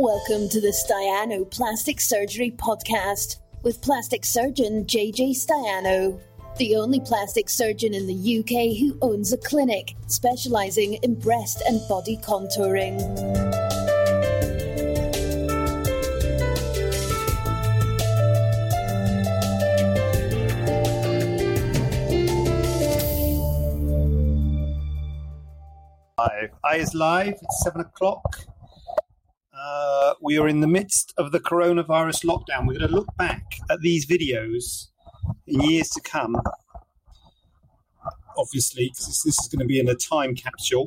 Welcome to the Staiano Plastic Surgery Podcast with plastic surgeon JJ Staiano, the only plastic surgeon in the UK who owns a clinic specializing in breast and body contouring. Eyes live. It's seven o'clock. Uh, we are in the midst of the coronavirus lockdown. We're going to look back at these videos in years to come. Obviously, because this, is going to be in a time capsule.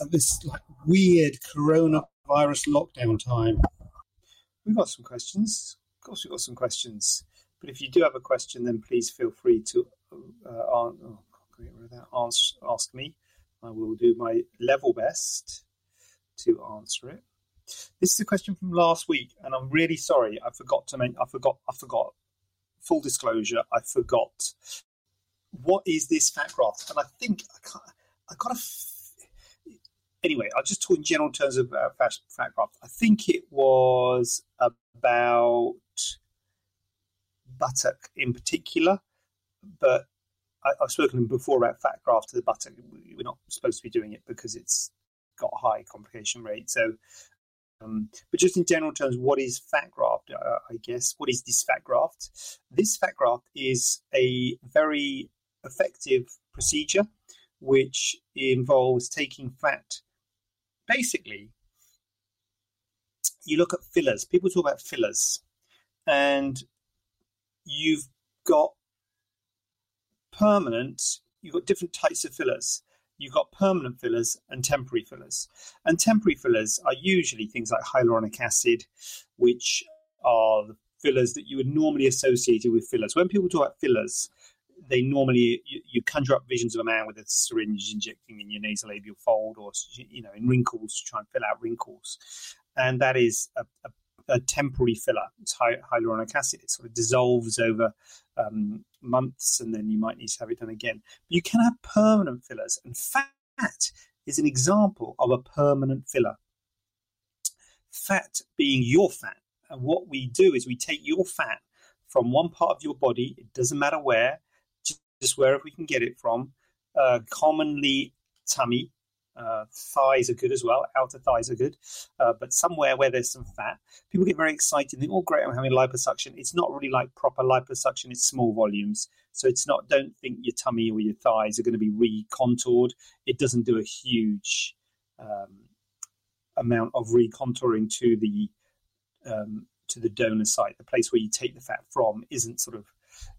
Of this like weird coronavirus lockdown time. We've got some questions. Of course, we've got some questions. But if you do have a question, then please feel free to uh, oh, ask, ask me. I will do my level best to answer it. This is a question from last week, and I'm really sorry. I forgot to make. I forgot. I forgot. Full disclosure. I forgot. What is this fat graft? And I think I can't. I got a. F- anyway, I'll just talk in general terms of uh, fat, fat graft. I think it was about buttock in particular, but I, have spoken before about fat graft to the buttock. We're not supposed to be doing it because it's got high complication rate. So, um, but just in general terms, what is fat graft? Uh, I guess what is this fat graft? This fat graft is a very effective procedure which involves taking fat. Basically, you look at fillers. People talk about fillers, and you've got permanent, you've got different types of fillers. You've got permanent fillers and temporary fillers. And temporary fillers are usually things like hyaluronic acid, which are the fillers that you would normally associate with fillers. When people talk about fillers, they normally you, you, conjure up visions of a man with a syringe injecting in your nasal nasolabial fold or you know in wrinkles to try and fill out wrinkles and that is a, a a temporary filler. It's hyaluronic acid. It sort of dissolves over um, months, and then you might need to have it done again. But you can have permanent fillers, and fat is an example of a permanent filler. Fat being your fat, and what we do is we take your fat from one part of your body. It doesn't matter where, just wherever we can get it from. Uh, commonly tummy, uh, thighs are good as well. Outer thighs are good, uh, but somewhere where there's some fat, people get very excited. They think, "Oh, great! I'm having liposuction." It's not really like proper liposuction. It's small volumes, so it's not. Don't think your tummy or your thighs are going to be recontoured. It doesn't do a huge um, amount of recontouring to the um, to the donor site. The place where you take the fat from isn't sort of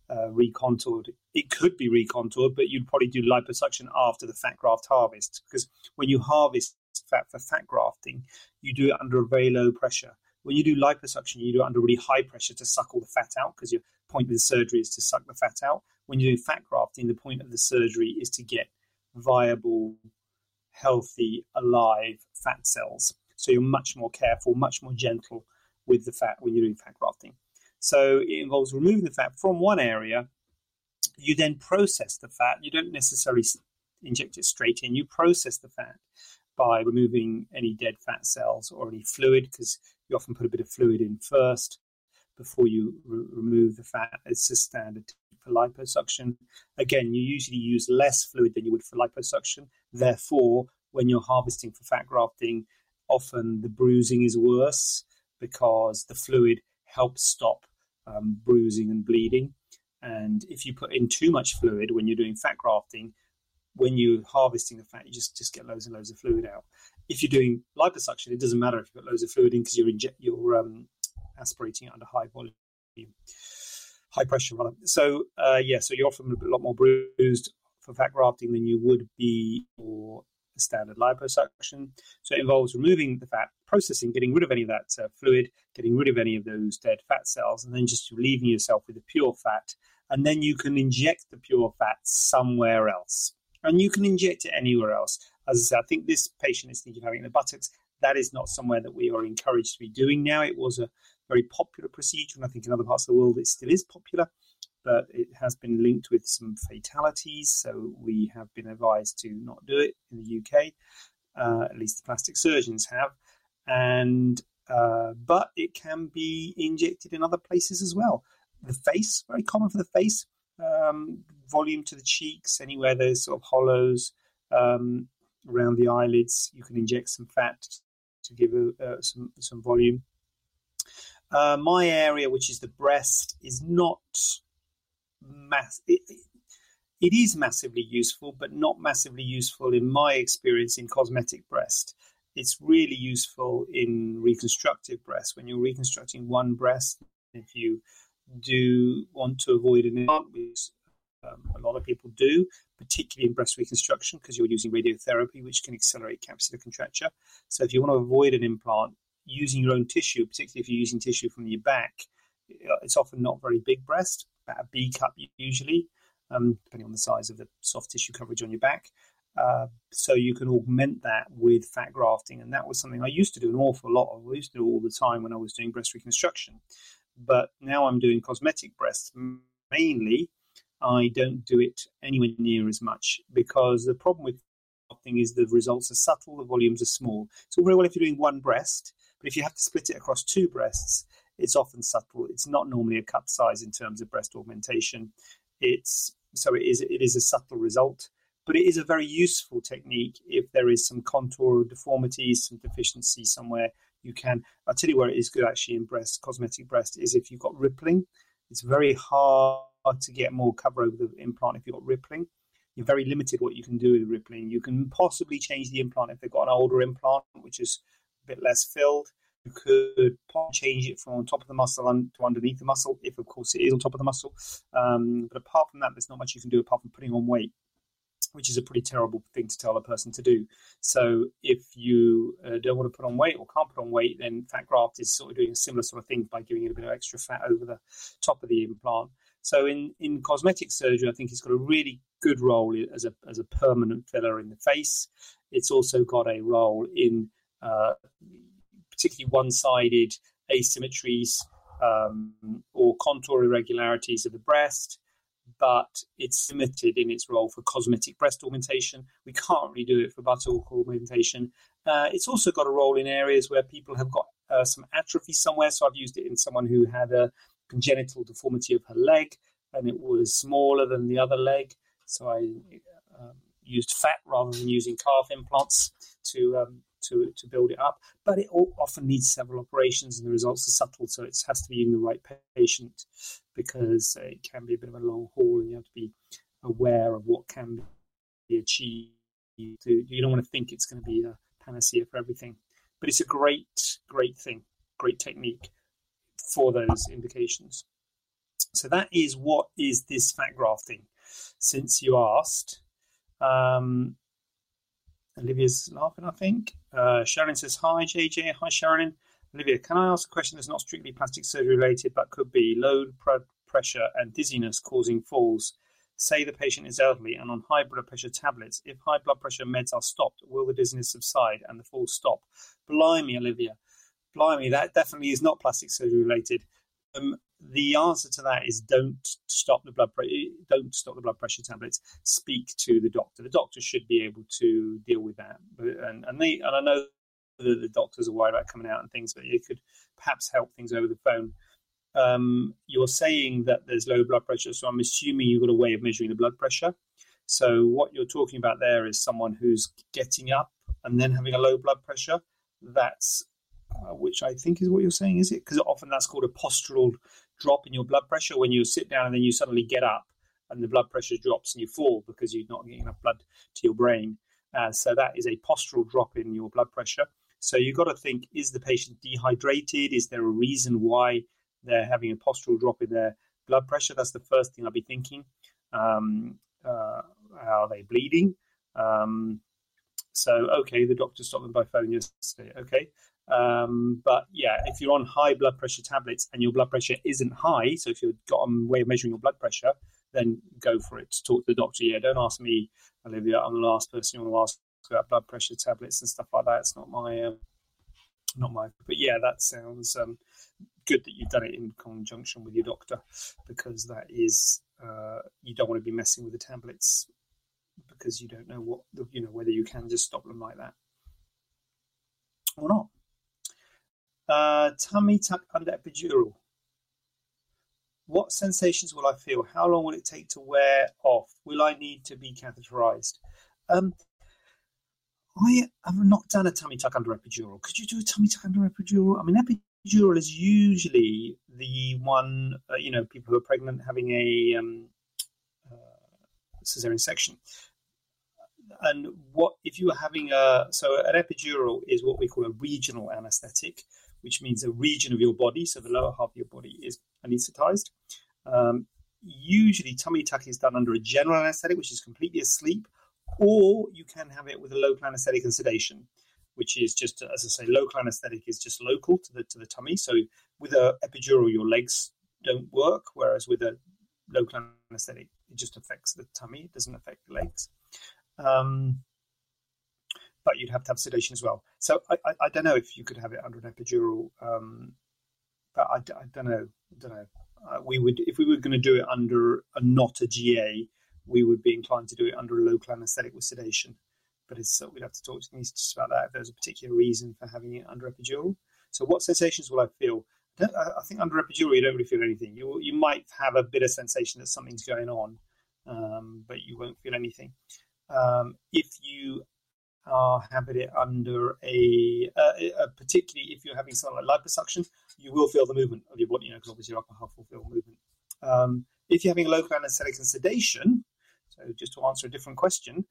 uh, recontoured. It could be recontoured, but you'd probably do liposuction after the fat graft harvest because when you harvest fat for fat grafting, you do it under a very low pressure. When you do liposuction, you do it under really high pressure to suck all the fat out because your point of the surgery is to suck the fat out. When you do fat grafting, the point of the surgery is to get viable, healthy, alive fat cells. So you're much more careful, much more gentle with the fat when you're doing fat grafting. So it involves removing the fat from one area. You then process the fat. You don't necessarily inject it straight in. You process the fat by removing any dead fat cells or any fluid, because you often put a bit of fluid in first before you re- remove the fat. It's a standard for liposuction. Again, you usually use less fluid than you would for liposuction. Therefore, when you're harvesting for fat grafting, often the bruising is worse because the fluid helps stop um, bruising and bleeding. And if you put in too much fluid when you're doing fat grafting, when you're harvesting the fat, you just, just get loads and loads of fluid out. If you're doing liposuction, it doesn't matter if you've got loads of fluid in because you're, inject, you're um, aspirating it under high volume, high pressure rather. So uh, yeah, so you're often a lot more bruised for fat grafting than you would be for standard liposuction. So it involves removing the fat, processing, getting rid of any of that uh, fluid, getting rid of any of those dead fat cells, and then just leaving yourself with the pure fat. And then you can inject the pure fat somewhere else. And you can inject it anywhere else. As I said, I think this patient is thinking of having the buttocks. That is not somewhere that we are encouraged to be doing now. It was a very popular procedure, and I think in other parts of the world it still is popular but it has been linked with some fatalities. So we have been advised to not do it in the UK. Uh, at least the plastic surgeons have. and uh, but it can be injected in other places as well. The face, very common for the face, um, volume to the cheeks, anywhere there's sort of hollows um, around the eyelids, you can inject some fat to give uh, some some volume. Uh, my area, which is the breast, is not mass. It, it is massively useful, but not massively useful in my experience in cosmetic breast. It's really useful in reconstructive breast. When you're reconstructing one breast, if you do want to avoid an implant, which um, a lot of people do, particularly in breast reconstruction, because you're using radiotherapy, which can accelerate capsular contracture. So if you want to avoid an implant, using your own tissue, particularly if you're using tissue from your back, it's often not very big breast, about a B cup usually, um, depending on the size of the soft tissue coverage on your back. Uh, so you can augment that with fat grafting, and that was something I used to do an awful lot of. I used to do all the time when I was doing breast reconstruction, but now I'm doing cosmetic breasts mainly. I don't do it anywhere near as much because the problem with grafting is the results are subtle, the volumes are small. It's all very well if you're doing one breast, but if you have to split it across two breasts, it's often subtle. It's not normally a cup size in terms of breast augmentation. It's so it is it is a subtle result, but it is a very useful technique if there is some contour deformities, some deficiency somewhere. You can. I'll tell you where it is good actually in breast cosmetic breast is if you've got rippling. It's very hard to get more cover over the implant if you've got rippling. You're very limited what you can do with rippling. You can possibly change the implant if they've got an older implant, which is a bit less filled. You could change it from on top of the muscle to underneath the muscle, if of course it is on top of the muscle. Um, but apart from that, there's not much you can do apart from putting on weight, which is a pretty terrible thing to tell a person to do. So if you uh, don't want to put on weight or can't put on weight, then fat graft is sort of doing a similar sort of thing by giving it a bit of extra fat over the top of the implant. So in, in cosmetic surgery, I think it's got a really good role as a as a permanent filler in the face. It's also got a role in uh, particularly one-sided asymmetries um, or contour irregularities of the breast, but it's limited in its role for cosmetic breast augmentation. We can't really do it for buttock augmentation. Uh, it's also got a role in areas where people have got uh, some atrophy somewhere. So I've used it in someone who had a congenital deformity of her leg and it was smaller than the other leg. So I um, used fat rather than using calf implants to um, to to build it up. But it often needs several operations, and the results are subtle. So it has to be in the right patient because it can be a bit of a long haul, and you have to be aware of what can be achieved. You don't want to think it's going to be a panacea for everything, but it's a great, great thing, great technique for those indications. So that is what is this fat grafting. Since you asked, um, Olivia's laughing, I think. Uh, Sharon says, Hi, JJ. Hi, Sharon. Olivia, can I ask a question that's not strictly plastic surgery related, but could be low pressure and dizziness causing falls? Say the patient is elderly and on high blood pressure tablets. If high blood pressure meds are stopped, will the dizziness subside and the falls stop? Blimey, Olivia. Blimey, that definitely is not plastic surgery related. Um, the answer to that is don't stop the blood pressure. Don't stop the blood pressure tablets. Speak to the doctor. The doctor should be able to deal with that. And and they and I know that the doctors are worried about coming out and things, but it could perhaps help things over the phone. Um, you're saying that there's low blood pressure, so I'm assuming you've got a way of measuring the blood pressure. So what you're talking about there is someone who's getting up and then having a low blood pressure. That's uh, which I think is what you're saying, is it? Because often that's called a postural drop in your blood pressure when you sit down and then you suddenly get up and the blood pressure drops and you fall because you're not getting enough blood to your brain. Uh, so that is a postural drop in your blood pressure. So you've got to think: Is the patient dehydrated? Is there a reason why they're having a postural drop in their blood pressure? That's the first thing I'd be thinking. Um, uh, are they bleeding? Um, so okay, the doctor stopped them by phone yesterday. Okay, um, but yeah, if you're on high blood pressure tablets and your blood pressure isn't high, so if you've got a way of measuring your blood pressure, then go for it. Talk to the doctor. Yeah, don't ask me, Olivia. I'm the last person you want to ask about blood pressure tablets and stuff like that. It's not my, um, not my. But yeah, that sounds um, good that you've done it in conjunction with your doctor because that is uh, you don't want to be messing with the tablets because you don't know what you know whether you can just stop them like that or not. Uh, tummy tuck under epidural. What sensations will I feel? How long will it take to wear off? Will I need to be catheterized? Um, I have not done a tummy tuck under epidural. Could you do a tummy tuck under epidural? I mean, epidural is usually the one, uh, you know, people who are pregnant having a um, uh, cesarean section. And what if you are having a so an epidural is what we call a regional anesthetic, which means a region of your body, so the lower half of your body is anesthetized. Um, usually, tummy tuck is done under a general anesthetic, which is completely asleep, or you can have it with a local anesthetic and sedation, which is just, as I say, local anesthetic is just local to the to the tummy. So with a epidural, your legs don't work, whereas with a local anesthetic, it just affects the tummy. It doesn't affect the legs. Um, but you'd have to have sedation as well. So I, I, I, don't know if you could have it under an epidural, um, but I, I, don't know. I don't know. Uh, we would if we were going to do it under a not a GA, we would be inclined to do it under a local anaesthetic with sedation. But it's, we'd have to talk to anaesthetists about that if there's a particular reason for having it under epidural. So, what sensations will I feel? I, I think under epidural, you don't really feel anything. You you might have a bit of sensation that something's going on, um, but you won't feel anything. Um, if you are having it under a, uh, a, particularly if you're having something like liposuction, you will feel the movement of your body, you know, because obviously your upper half will feel movement. Um, if you're having local anesthetic and sedation, so just to answer a different question,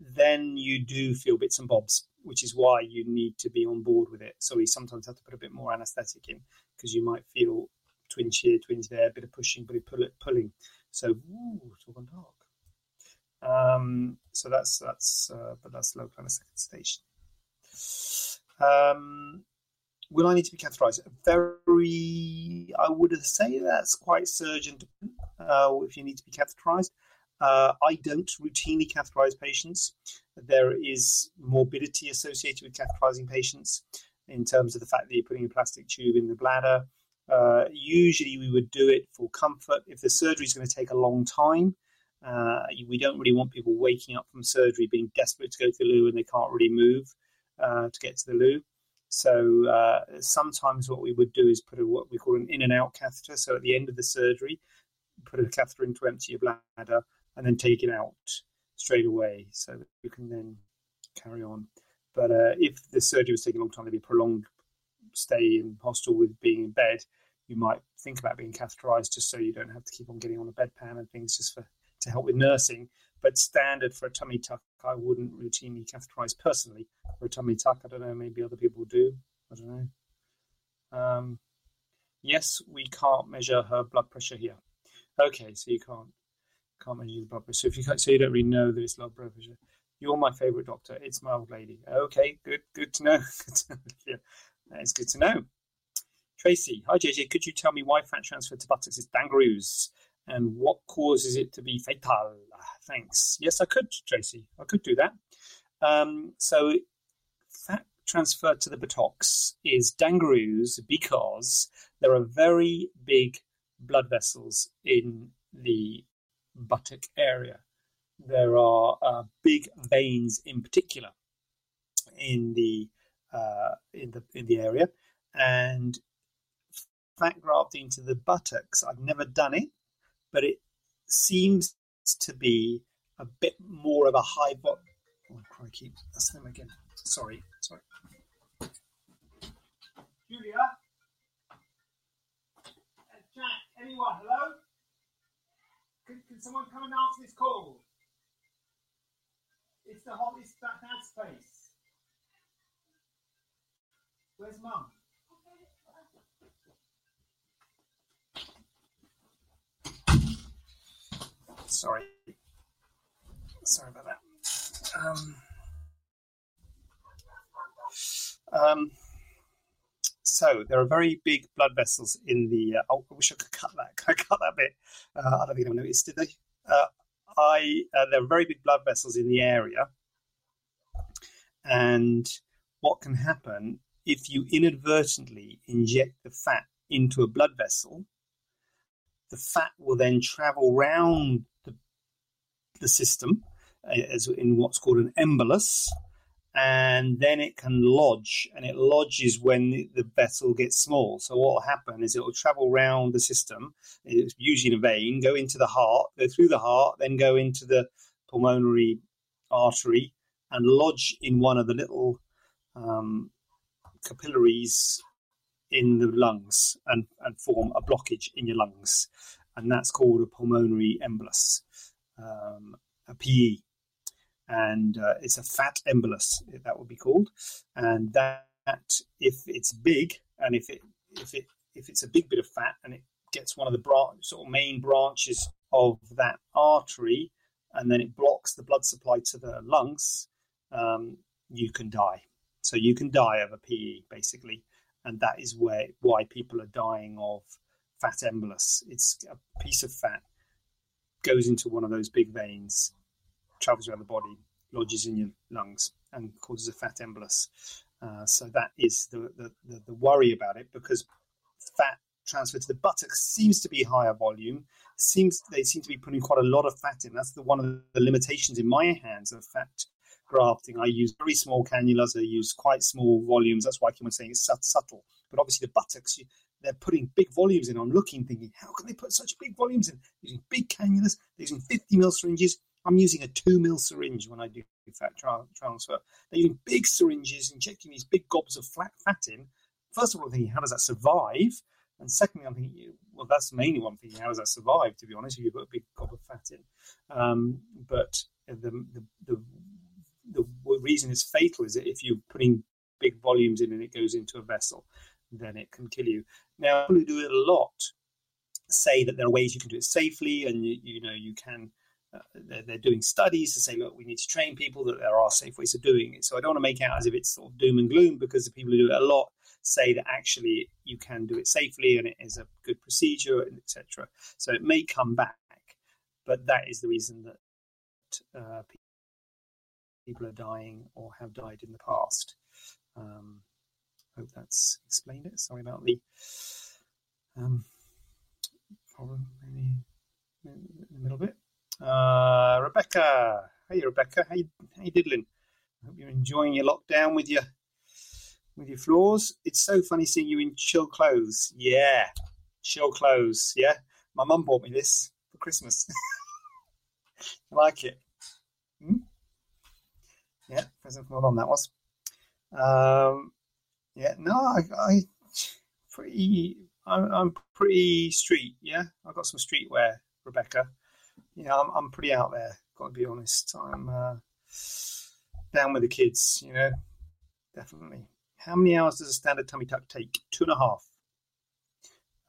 then you do feel bits and bobs, which is why you need to be on board with it. So we sometimes have to put a bit more anaesthetic in because you might feel twinge here, twinge there, a bit of pushing, but pull it, pulling. So ooh, on talk. Um, so that's that's uh, but that's local anaesthetic sedation. Um, will I need to be catheterized? Very, I would say that's quite surgeon dependent. Uh, if you need to be catheterized, uh, I don't routinely catheterize patients. There is morbidity associated with catheterizing patients in terms of the fact that you're putting a plastic tube in the bladder. Uh, usually, we would do it for comfort. If the surgery is going to take a long time, uh, we don't really want people waking up from surgery being desperate to go to the loo and they can't really move uh, to get to the loo. So uh, sometimes what we would do is put a, what we call an in and out catheter. So at the end of the surgery, put a catheter in to empty your bladder and then take it out straight away so that you can then carry on. But uh, if the surgery was taking a long time, there'd be a prolonged stay in hospital with being in bed. You might think about being catheterized just so you don't have to keep on getting on a bedpan and things just for to help with nursing. But standard for a tummy tuck, I wouldn't routinely catheterize personally for a tummy tuck. I don't know, maybe other people do. I don't know. Um, yes, we can't measure her blood pressure here. Okay, so you can't can't measure the blood pressure. So if you can't, so you don't really know that it's low blood pressure. You're my favourite doctor. It's my old lady. Okay, good, good to know. yeah, is good to know. Tracy, hi JJ. Could you tell me why fat transfer to buttocks is dangerous and what causes it to be fatal? Thanks. Yes, I could, Tracy. I could do that. Um, so fat transfer to the buttocks is dangerous because there are very big blood vessels in the buttock area. There are uh, big veins in particular in the uh, in the in the area, and fat grafting to the buttocks. I've never done it, but it seems to be a bit more of a high bot. Oh crikey, that's them again. Sorry, sorry. Julia, uh, Jack, anyone? Hello. Can, can someone come and answer this call? It's the hottest that dad's place. Where's mum? Sorry. Sorry about that. Um, um, so there are very big blood vessels in the. Uh, oh, I wish I could cut that. Can I cut that bit? Uh, I don't think anyone noticed, did they? Uh, I uh, there are very big blood vessels in the area, and what can happen if you inadvertently inject the fat into a blood vessel? The fat will then travel round the, the system, as in what's called an embolus, and then it can lodge, and it lodges when the vessel gets small. So what will happen is it will travel round the system, it's usually in a vein, go into the heart, go through the heart, then go into the pulmonary artery, and lodge in one of the little um, capillaries in the lungs and, and form a blockage in your lungs. And that's called a pulmonary embolus, um, a PE and uh, it's a fat embolus that would be called. And that if it's big and if it if it if it's a big bit of fat and it gets one of the branch, sort of main branches of that artery and then it blocks the blood supply to the lungs um, you can die. So you can die of a pe basically and that is where why people are dying of fat embolus it's a piece of fat goes into one of those big veins travels around the body, lodges in your lungs, and causes a fat embolus. Uh, so that is the, the, the, the, worry about it because fat transfer to the buttocks seems to be higher volume. Seems they seem to be putting quite a lot of fat in. That's the one of the limitations in my hands of fat grafting. I use very small cannulas. I use quite small volumes. That's why I keep on saying it's subtle. But obviously the buttocks, they're putting big volumes in. I'm looking, thinking, how can they put such big volumes in? Using big cannulas, using 50 mil syringes. I'm using a two mil syringe when I do fat tra- transfer. They're using big syringes, injecting these big gobs of flat fat in. First of all, I'm thinking, how does that survive? And secondly, I'm thinking, well, that's mainly one thing. How does that survive? To be honest, if you put a big gob of fat in, um, but the, the, the the reason it's fatal is that if you're putting big volumes in and it goes into a vessel, then it can kill you. Now, people who do it a lot say that there are ways you can do it safely, and you, you know you can uh, they're, they're, doing studies to say, look, we need to train people that there are safe ways of doing it. So I don't want to make out as if it's sort of doom and gloom because the people who do it a lot say that actually you can do it safely and it is a good procedure, etc. So it may come back, but that is the reason that uh, people are dying or have died in the past. Um, hope that's explained it. Sorry about the um, problem maybe in the middle bit. Uh, Rebecca, hey Rebecca, how you, diddling? I hope you're enjoying your lockdown with your with your floors. It's so funny seeing you in chill clothes. Yeah, chill clothes. Yeah, my mum bought me this for Christmas. I like it. Hmm? Yeah, present my mum that was. Um, yeah, no, I, I pretty. I'm, I'm pretty street. Yeah, I've got some streetwear, Rebecca yeah, I'm, I'm pretty out there. Got to be honest. I'm uh, down with the kids. You know, definitely. How many hours does a standard tummy tuck take? Two and a half.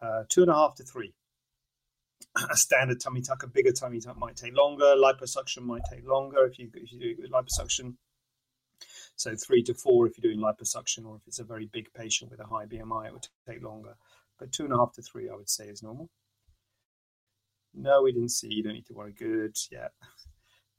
Uh, two and a half to three. a standard tummy tuck, a bigger tummy tuck might take longer. Liposuction might take longer if you if you do liposuction. So three to four if you're doing liposuction, or if it's a very big patient with a high BMI, it would take longer. But two and a half to three, I would say, is normal. No, we didn't see. You don't need to worry. Good. Yeah.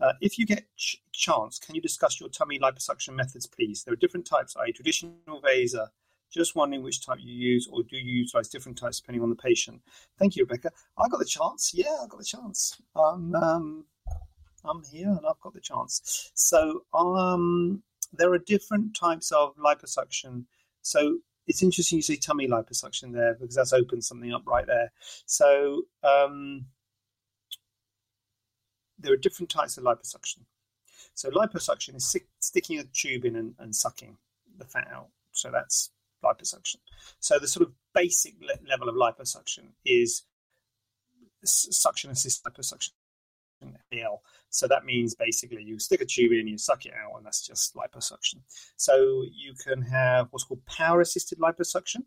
Uh, if you get ch- chance, can you discuss your tummy liposuction methods, please? There are different types, i.e., traditional vaser. Just wondering which type you use, or do you utilize different types depending on the patient? Thank you, Rebecca. I got the chance. Yeah, I got the chance. Um, um, I'm here and I've got the chance. So, um, there are different types of liposuction. So, it's interesting you say tummy liposuction there because that's opened something up right there. So, um, there are different types of liposuction. So liposuction is sticking a tube in and, and, sucking the fat out. So that's liposuction. So the sort of basic le- level of liposuction is suction assisted liposuction. So that means basically you stick a tube in, you suck it out, and that's just liposuction. So you can have what's called power assisted liposuction,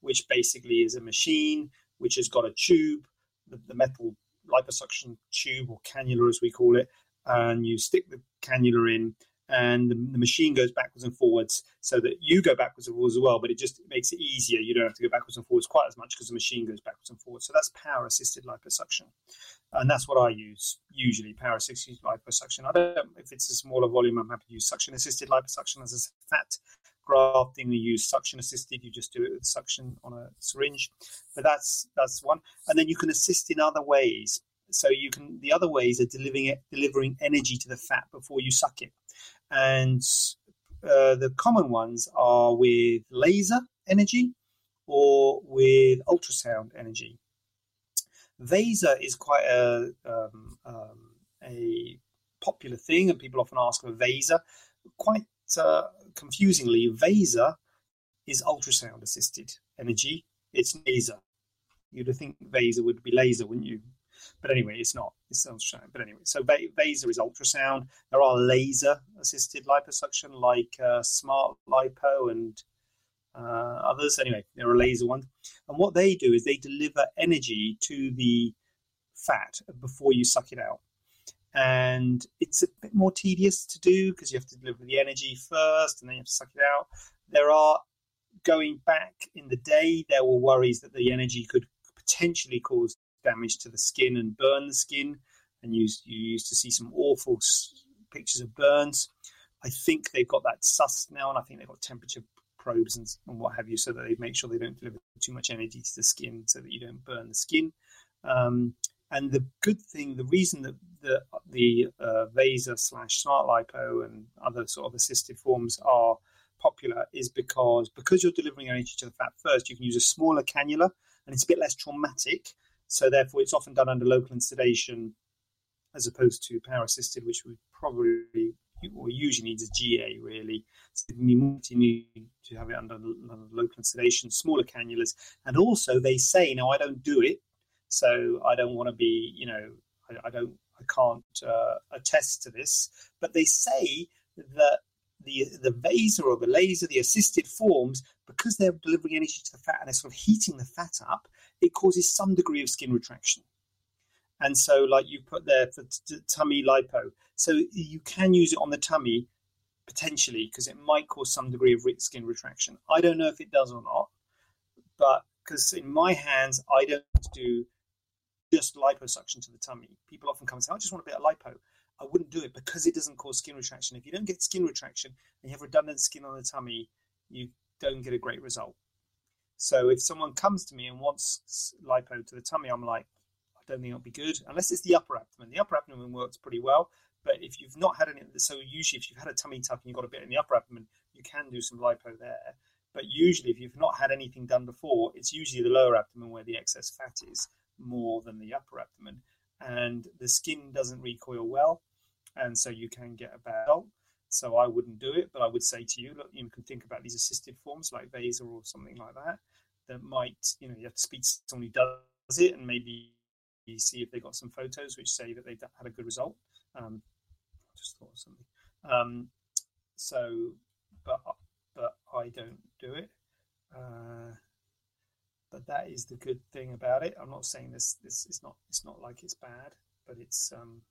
which basically is a machine which has got a tube, the, the metal liposuction tube or cannula, as we call it, and you stick the cannula in, and the, the, machine goes backwards and forwards so that you go backwards and forwards as well, but it just makes it easier. You don't have to go backwards and forwards quite as much because the machine goes backwards and forwards. So that's power assisted liposuction. And that's what I use usually power assisted liposuction. I don't, know if it's a smaller volume, I'm happy to use suction assisted liposuction as a fat grafting, you use suction assisted. You just do it with suction on a syringe, but that's that's one. And then you can assist in other ways. So you can the other ways are delivering it, delivering energy to the fat before you suck it, and uh, the common ones are with laser energy or with ultrasound energy. Vaser is quite a um, um, a popular thing, and people often ask for Vaser. Quite uh, confusingly, Vaser is ultrasound assisted energy. It's laser. You'd think Vaser would be laser, wouldn't you? But anyway, it's not. It's ultrasound. But anyway, so Vaser is ultrasound. There are laser assisted liposuction like uh, Smart Lipo and uh, others. Anyway, there are laser ones. And what they do is they deliver energy to the fat before you suck it out. And it's a bit more tedious to do because you have to deliver the energy first and then you have to suck it out. There are going back in the day, there were worries that the energy could potentially cause damage to the skin and burn the skin. And you, you used to see some awful pictures of burns. I think they've got that sussed now, and I think they've got temperature probes and, and, what have you, so that they make sure they don't deliver too much energy to the skin, so that you don't burn the skin. Um, and the good thing, the reason that the the uh, Vaser slash Smart Lipo and other sort of assisted forms are popular is because because you're delivering energy to the fat first, you can use a smaller cannula and it's a bit less traumatic. So therefore, it's often done under local sedation as opposed to power assisted, which would probably or usually needs a GA really. So you need to have it under, local sedation, smaller cannulas, and also they say, now I don't do it, so I don't want to be, you know, I, I don't, I can't uh, attest to this, but they say that the the vaser or the laser, the assisted forms, because they're delivering energy to the fat and they're sort of heating the fat up, it causes some degree of skin retraction. And so, like you put there for t- tummy lipo, so you can use it on the tummy potentially because it might cause some degree of skin retraction. I don't know if it does or not, but because in my hands, I don't do just liposuction to the tummy. People often come and say, I just want a bit of lipo. I wouldn't do it because it doesn't cause skin retraction. If you don't get skin retraction and you have redundant skin on the tummy, you don't get a great result. So if someone comes to me and wants lipo to the tummy, I'm like, I don't think it'll be good unless it's the upper abdomen. The upper abdomen works pretty well, but if you've not had any, so usually if you've had a tummy tuck and you've got a bit in the upper abdomen, you can do some lipo there. But usually, if you've not had anything done before, it's usually the lower abdomen where the excess fat is more than the upper abdomen, and the skin doesn't recoil well and so you can get a bad result. So I wouldn't do it, but I would say to you, look, you can think about these assisted forms like Vaser or something like that. That might, you know, you have to speak to someone who does it, and maybe see if they got some photos which say that they've had a good result. Um, just thought of something. Um, so, but but I don't do it. Uh, but that is the good thing about it. I'm not saying this. This is not. It's not like it's bad, but it's um,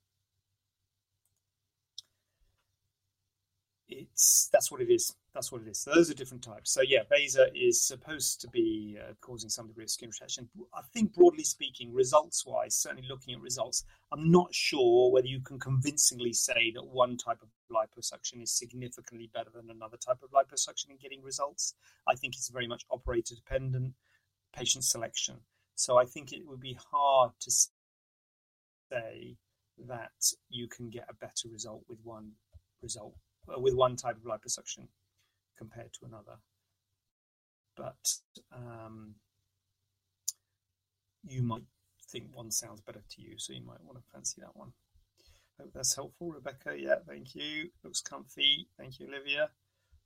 it's that's what it is. That's what it is. So those are different types. So yeah, Vaser is supposed to be uh, causing some degree of skin retraction. I think broadly speaking, results-wise, certainly looking at results, I'm not sure whether you can convincingly say that one type of liposuction is significantly better than another type of liposuction in getting results. I think it's very much operator dependent, patient selection. So I think it would be hard to say that you can get a better result with one result uh, with one type of liposuction compared to another. But um, you might think one sounds better to you, so you might want to fancy that one. Hope that's helpful, Rebecca. Yeah, thank you. Looks comfy. Thank you, Olivia.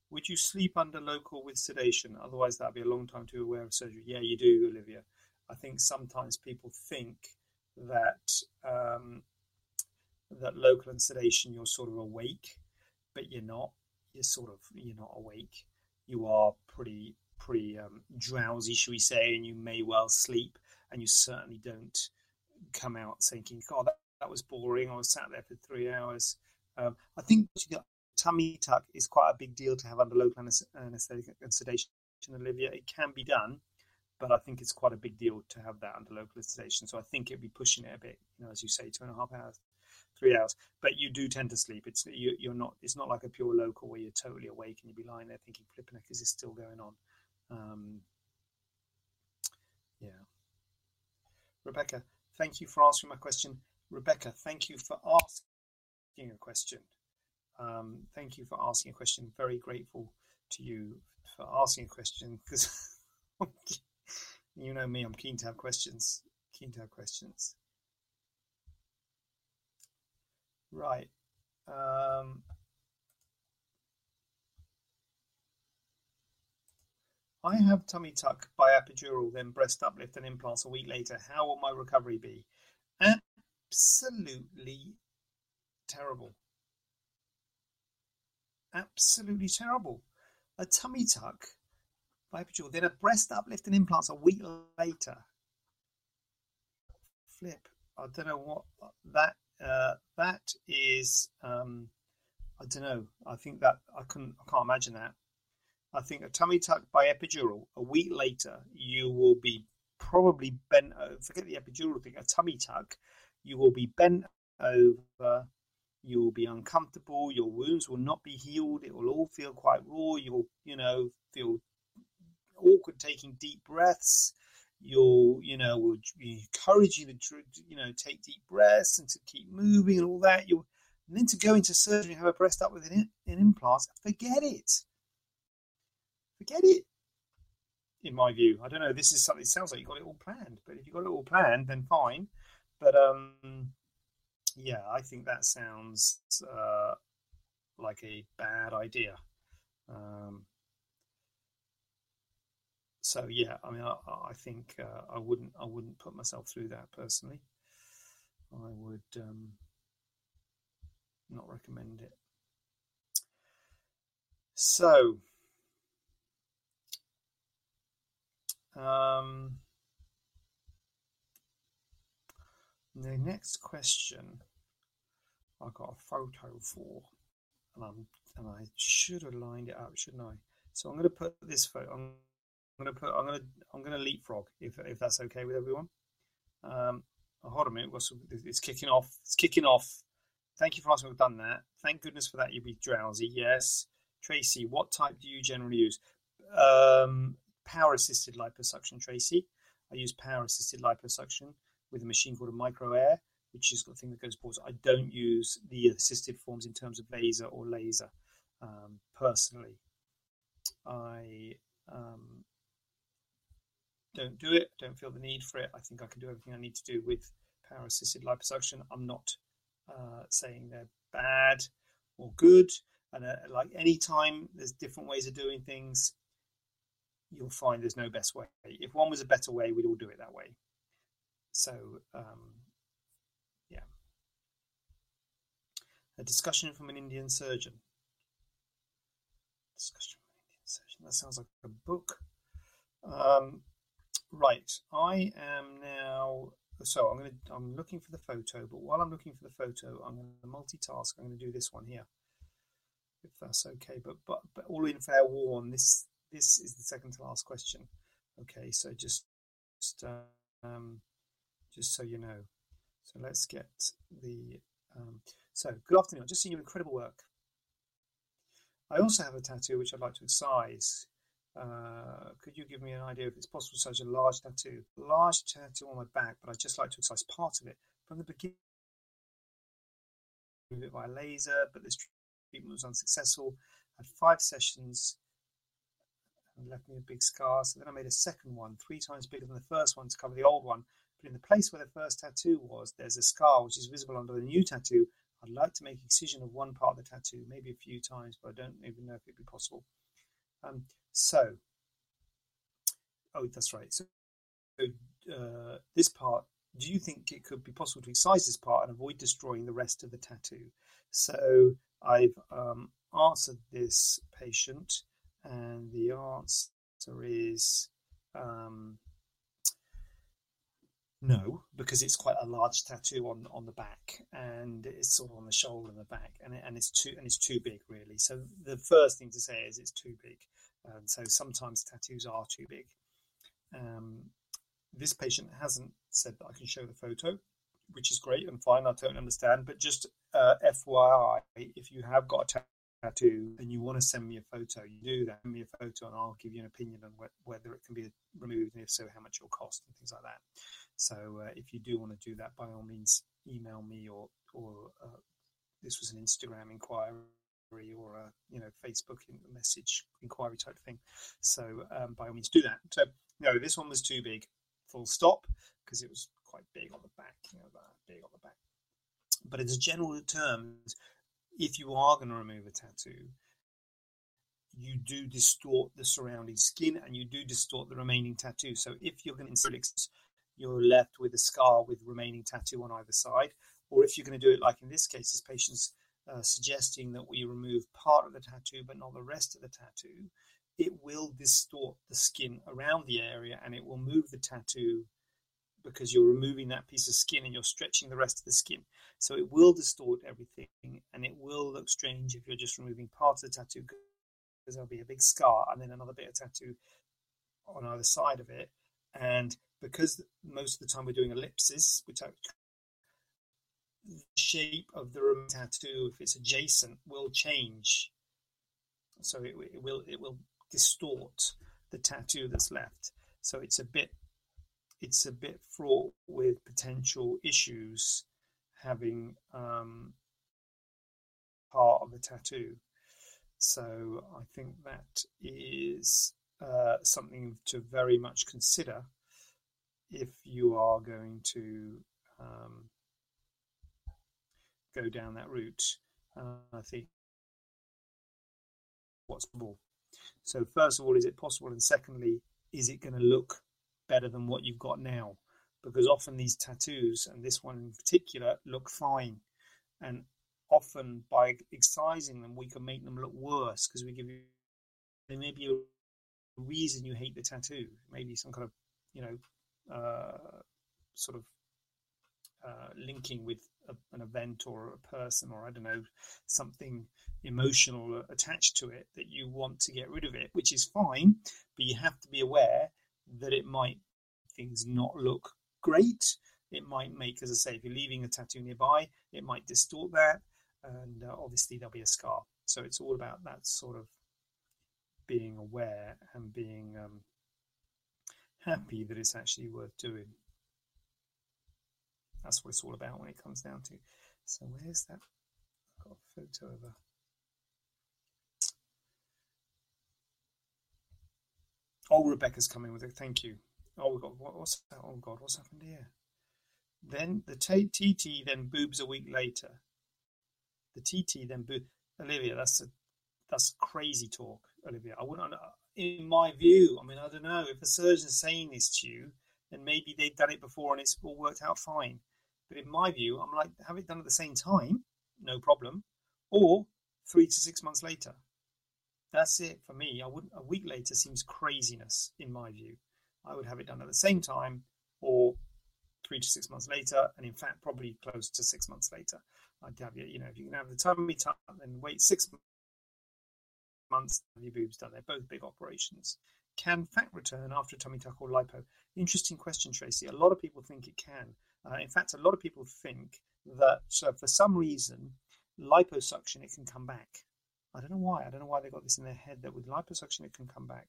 Would you sleep under local with sedation? Otherwise, that'd be a long time to be aware of surgery. Yeah, you do, Olivia. I think sometimes people think that um, that local and sedation, you're sort of awake, but you're not. You're sort of you're not awake. You are pretty pretty um, drowsy, should we say, and you may well sleep, and you certainly don't come out thinking, "God, that, that was boring." I was sat there for three hours. Um, I think tummy tuck is quite a big deal to have under local anesthetic and sedation. Olivia, it can be done, but I think it's quite a big deal to have that under local sedation. So I think it'd be pushing it a bit, you know, as you say, two and a half hours three hours. But you do tend to sleep. It's you, you're not. It's not like a pure local where you're totally awake and you'd be lying there thinking, "Flipping is this still going on?" Um, yeah. Rebecca, thank you for answering my question. Rebecca, thank you for asking a question. Um, thank you for asking a question. Very grateful to you for asking a question because you know me, I'm keen to have questions. Keen to have questions. Right. Um, I have tummy tuck by epidural, then breast uplift and implants a week later. How will my recovery be? Absolutely terrible. Absolutely terrible. A tummy tuck by epidural, then a breast uplift and implants a week later. Flip. I don't know what that uh, that is. Um, I don't know. I think that I couldn't. I can't imagine that. I think a tummy tuck by epidural, a week later, you will be probably bent over. Forget the epidural thing, a tummy tuck, you will be bent over. You will be uncomfortable. Your wounds will not be healed. It will all feel quite raw. You'll, you know, feel awkward taking deep breaths. You'll, you know, will encourage you to, you know, take deep breaths and to keep moving and all that. You'll, and then to go into surgery and have a breast up with an, an implant, forget it forget it. In my view, I don't know. This is something. It sounds like you got it all planned, but if you got it all planned, then fine. But um, yeah, I think that sounds uh, like a bad idea. Um, so yeah, I mean, I, I think uh, I wouldn't, I wouldn't put myself through that personally. I would um, not recommend it. So Um, the next question I got a photo for, and and I should have lined it up, shouldn't I? So I'm going to put this photo. I'm to put. I'm to. I'm to leapfrog if if that's okay with everyone. Um, oh, hold a minute. It's kicking off. It's kicking off. Thank you for asking. We've done that. Thank goodness for that. You'd be drowsy. Yes. Tracy, what type do you generally use? Um, power assisted liposuction, Tracy. I use power assisted liposuction with a machine called a MicroAire, which is the thing that goes forward. I don't use the assisted forms in terms of Vaser or laser um, personally. I um, don't do it, don't feel the need for it. I think I can do everything I need to do with power assisted liposuction. I'm not uh, saying they're bad or good. And uh, like any time, there's different ways of doing things you'll find there's no best way. If one was a better way, we'd all do it that way. So, um, yeah. A discussion from an Indian surgeon. Discussion from an Indian surgeon. That sounds like a book. Um, right. I am now. So I'm going to. I'm looking for the photo, but while I'm looking for the photo, I'm going to multitask. I'm going to do this one here, if that's okay. But but but all in fair warn, this this is the second to last question. Okay, so just just, um, just so you know. So let's get the. Um, so good afternoon. I've just seen your incredible work. I also have a tattoo which I'd like to excise. Uh, could you give me an idea if it's possible to excise a large tattoo? Large tattoo on my back, but I'd just like to excise part of it from the beginning. Move it via laser, but this treatment was unsuccessful. I had five sessions and left me a big scar. So then I made a second one, three times bigger than the first one to cover the old one. But in the place where the first tattoo was, there's a scar which is visible under the new tattoo. I'd like to make excision of one part of the tattoo, maybe a few times, but I don't even know if it'd be possible. Um, so, oh, that's right. So, uh, this part, do you think it could be possible to excise this part and avoid destroying the rest of the tattoo? So, I've um, answered this patient and the answer is um, no, because it's quite a large tattoo on on the back, and it's sort of on the shoulder and the back, and it, and it's too and it's too big really. So the first thing to say is it's too big, and so sometimes tattoos are too big. Um, this patient hasn't said that I can show the photo, which is great and fine. I totally understand, but just uh, FYI, if you have got a tattoo and you want to send me a photo, you do that. Send me a photo and I'll give you an opinion on wh- whether it can be removed and if so, how much it will cost and things like that. So uh, if you do want to do that, by all means, email me or or uh, this was an Instagram inquiry. Or a you know Facebook message inquiry type thing. So um, by all means do that. So no, this one was too big, full stop, because it was quite big on the back, you know, big on the back. But a general terms, if you are going to remove a tattoo, you do distort the surrounding skin and you do distort the remaining tattoo. So if you're going to insert you're left with a scar with remaining tattoo on either side. Or if you're going to do it like in this case, this patient's uh, suggesting that we remove part of the tattoo but not the rest of the tattoo, it will distort the skin around the area and it will move the tattoo because you're removing that piece of skin and you're stretching the rest of the skin. So it will distort everything and it will look strange if you're just removing part of the tattoo because there'll be a big scar and then another bit of tattoo on either side of it. And because most of the time we're doing ellipses, which the shape of the room tattoo, if it's adjacent, will change. So it, it will it will distort the tattoo that's left. So it's a bit it's a bit fraught with potential issues having um, part of a tattoo. So I think that is uh, something to very much consider if you are going to um, go down that route. Uh, I think what's possible. So first of all, is it possible? And secondly, is it going to look better than what you've got now? Because often these tattoos, and this one in particular, look fine. And often by excising them, we can make them look worse because we give you, there may be a reason you hate the tattoo, maybe some kind of, you know, uh, sort of uh, linking with a, an event or a person or I don't know something emotional attached to it that you want to get rid of it, which is fine, but you have to be aware that it might things not look great. It might make, as I say, if you're leaving a tattoo nearby, it might distort that, and uh, obviously there'll be a scar. So it's all about that sort of being aware and being um, happy that it's actually worth doing. That's what it's all about when it comes down to. So where's that? I've got a photo of. Oh, Rebecca's coming with it. Thank you. Oh, we got what, what's that? Oh God, what's happened here? Then the TT then boobs a week later. The TT then boob. Olivia, that's a that's crazy talk, Olivia. I wouldn't. In my view, I mean, I don't know if a surgeon's saying this to you, then maybe they've done it before and it's all worked out fine. But in my view, I'm like, have it done at the same time, no problem, or three to six months later. That's it for me. I wouldn't. A week later seems craziness in my view. I would have it done at the same time, or three to six months later, and in fact, probably close to six months later. I'd have you, you know, if you can have the tummy tuck and wait six months, have your boobs done. They're both big operations. Can fat return after tummy tuck or lipo? Interesting question, Tracy. A lot of people think it can. Uh, in fact, a lot of people think that uh, for some reason, liposuction, it can come back. I don't know why. I don't know why they got this in their head that with liposuction, it can come back.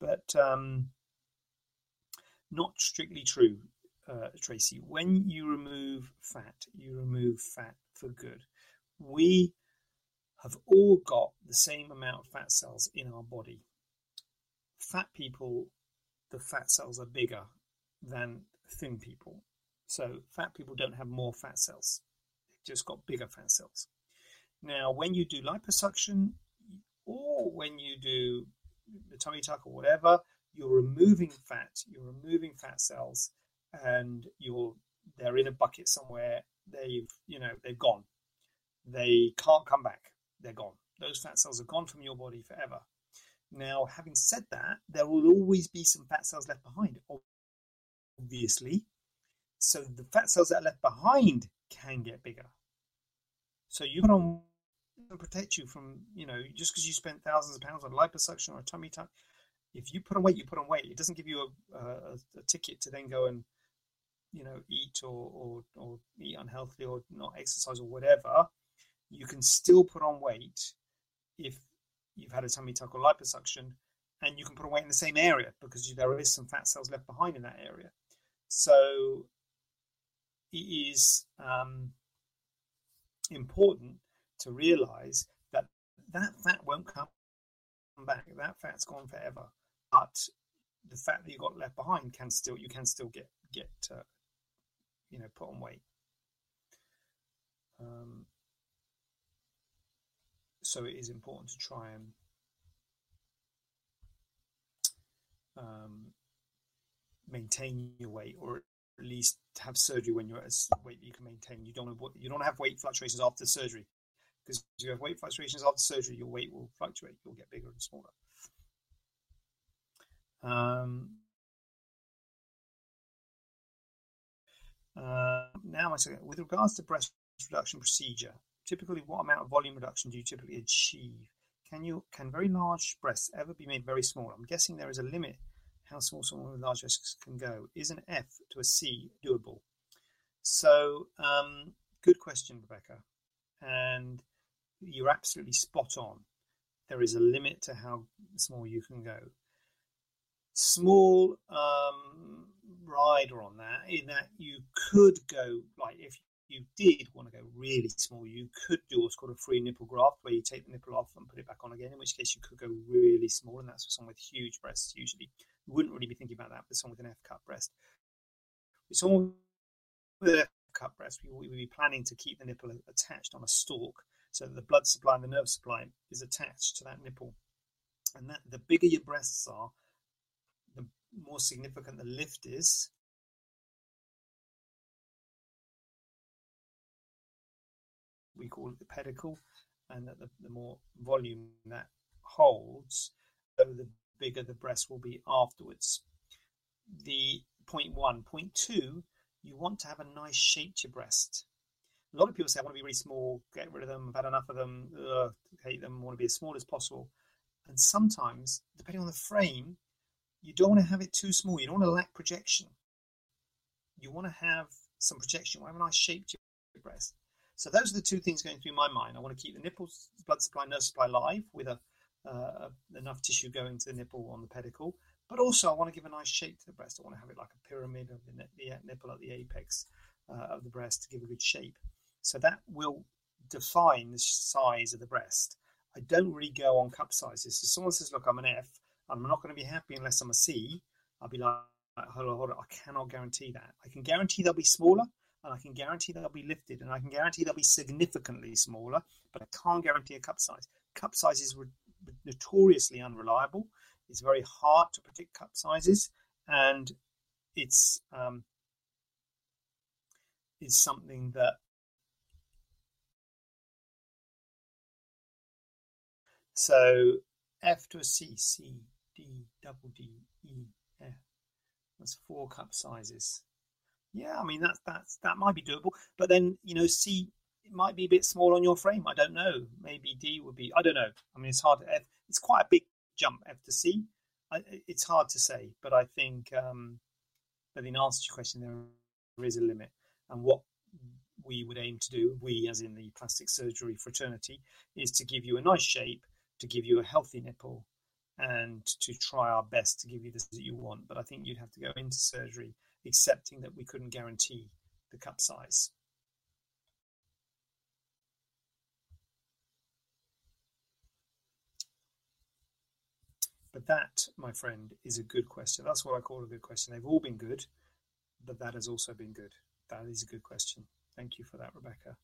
But um, not strictly true, uh, Tracy. When you remove fat, you remove fat for good. We have all got the same amount of fat cells in our body. Fat people, the fat cells are bigger than thin people. So fat people don't have more fat cells. They've just got bigger fat cells. Now, when you do liposuction or when you do the tummy tuck or whatever, you're removing fat, you're removing fat cells, and you're they're in a bucket somewhere. They've you know they've gone. They can't come back. They're gone. Those fat cells are gone from your body forever. Now, having said that, there will always be some fat cells left behind. Obviously, so the fat cells that are left behind can get bigger. So you can protect you from, you know, just because you spent thousands of pounds on liposuction or a tummy tuck. If you put on weight, you put on weight. It doesn't give you a, a, a ticket to then go and, you know, eat or, or, or eat unhealthily or not exercise or whatever. You can still put on weight if you've had a tummy tuck or liposuction, and you can put on weight in the same area because there is some fat cells left behind in that area. So it is um, important to realize that that fat won't come back. That fat's gone forever. But the fat that you got left behind can still you can still get get uh, you know put on weight. Um, so it is important to try and um, maintain your weight, or at least have surgery when you're at a weight you can maintain. You don't have, you don't have weight fluctuations after surgery because if you have weight fluctuations after surgery, your weight will fluctuate. You'll get bigger and smaller. Um, uh, now, with regards to breast reduction procedure, typically what amount of volume reduction do you typically achieve? Can you can very large breasts ever be made very small? I'm guessing there is a limit how small someone with large breasts can go. Is an F to a C doable? So, um, good question, Rebecca. And you're absolutely spot on. There is a limit to how small you can go. Small um, rider on that, in that you could go, like, if you did want to go really small, you could do what's called a free nipple graft, where you take the nipple off and put it back on again, in which case you could go really small, and that's for someone with huge breasts usually. You wouldn't really be thinking about that with someone with an F cut breast. With someone with an F cut breast, we would be planning to keep the nipple attached on a stalk so that the blood supply and the nerve supply is attached to that nipple. And that the bigger your breasts are, the more significant the lift is, we call it the pedicle, and that the, the more volume that holds, so the bigger the breast will be afterwards. The point one. Point two, you want to have a nice shape to your breast. A lot of people say, I want to be really small, get rid of them, I've had enough of them, ugh, hate them, want to be as small as possible. And sometimes, depending on the frame, you don't want to have it too small. You don't want to lack projection. You want to have some projection. You want to have a nice shape to your breast. So those are the two things going through my mind. I want to keep the nipples, blood supply, nerve supply live with a, uh, enough tissue going to the nipple on the pedicle. But also, I want to give a nice shape to the breast. I want to have it like a pyramid of the, nipple at the apex uh, of the breast to give a good shape. So that will define the size of the breast. I don't really go on cup sizes. If someone says, "Look, I'm an F, I'm not going to be happy unless I'm a C," I'll be like, "Hold on, hold on. I cannot guarantee that. I can guarantee they'll be smaller and I can guarantee they'll be lifted, and I can guarantee they'll be significantly smaller, but I can't guarantee a cup size. Cup size is notoriously unreliable. It's very hard to predict cup sizes, and it's um, it's something that so F to a C, C, D, double D, E, F. That's four cup sizes. Yeah, I mean that's that's that might be doable, but then you know C it might be a bit small on your frame. I don't know. Maybe D would be. I don't know. I mean, it's hard. F, it's quite a big jump F to C. I, it's hard to say, but I think. Um, but in answer to your question, there is a limit, and what we would aim to do, we as in the plastic surgery fraternity, is to give you a nice shape, to give you a healthy nipple, and to try our best to give you this that you want. But I think you'd have to go into surgery accepting that we couldn't guarantee the cup size. But that, my friend, is a good question. That's what I call a good question. They've all been good, but that has also been good. That is a good question. Thank you for that, Rebecca.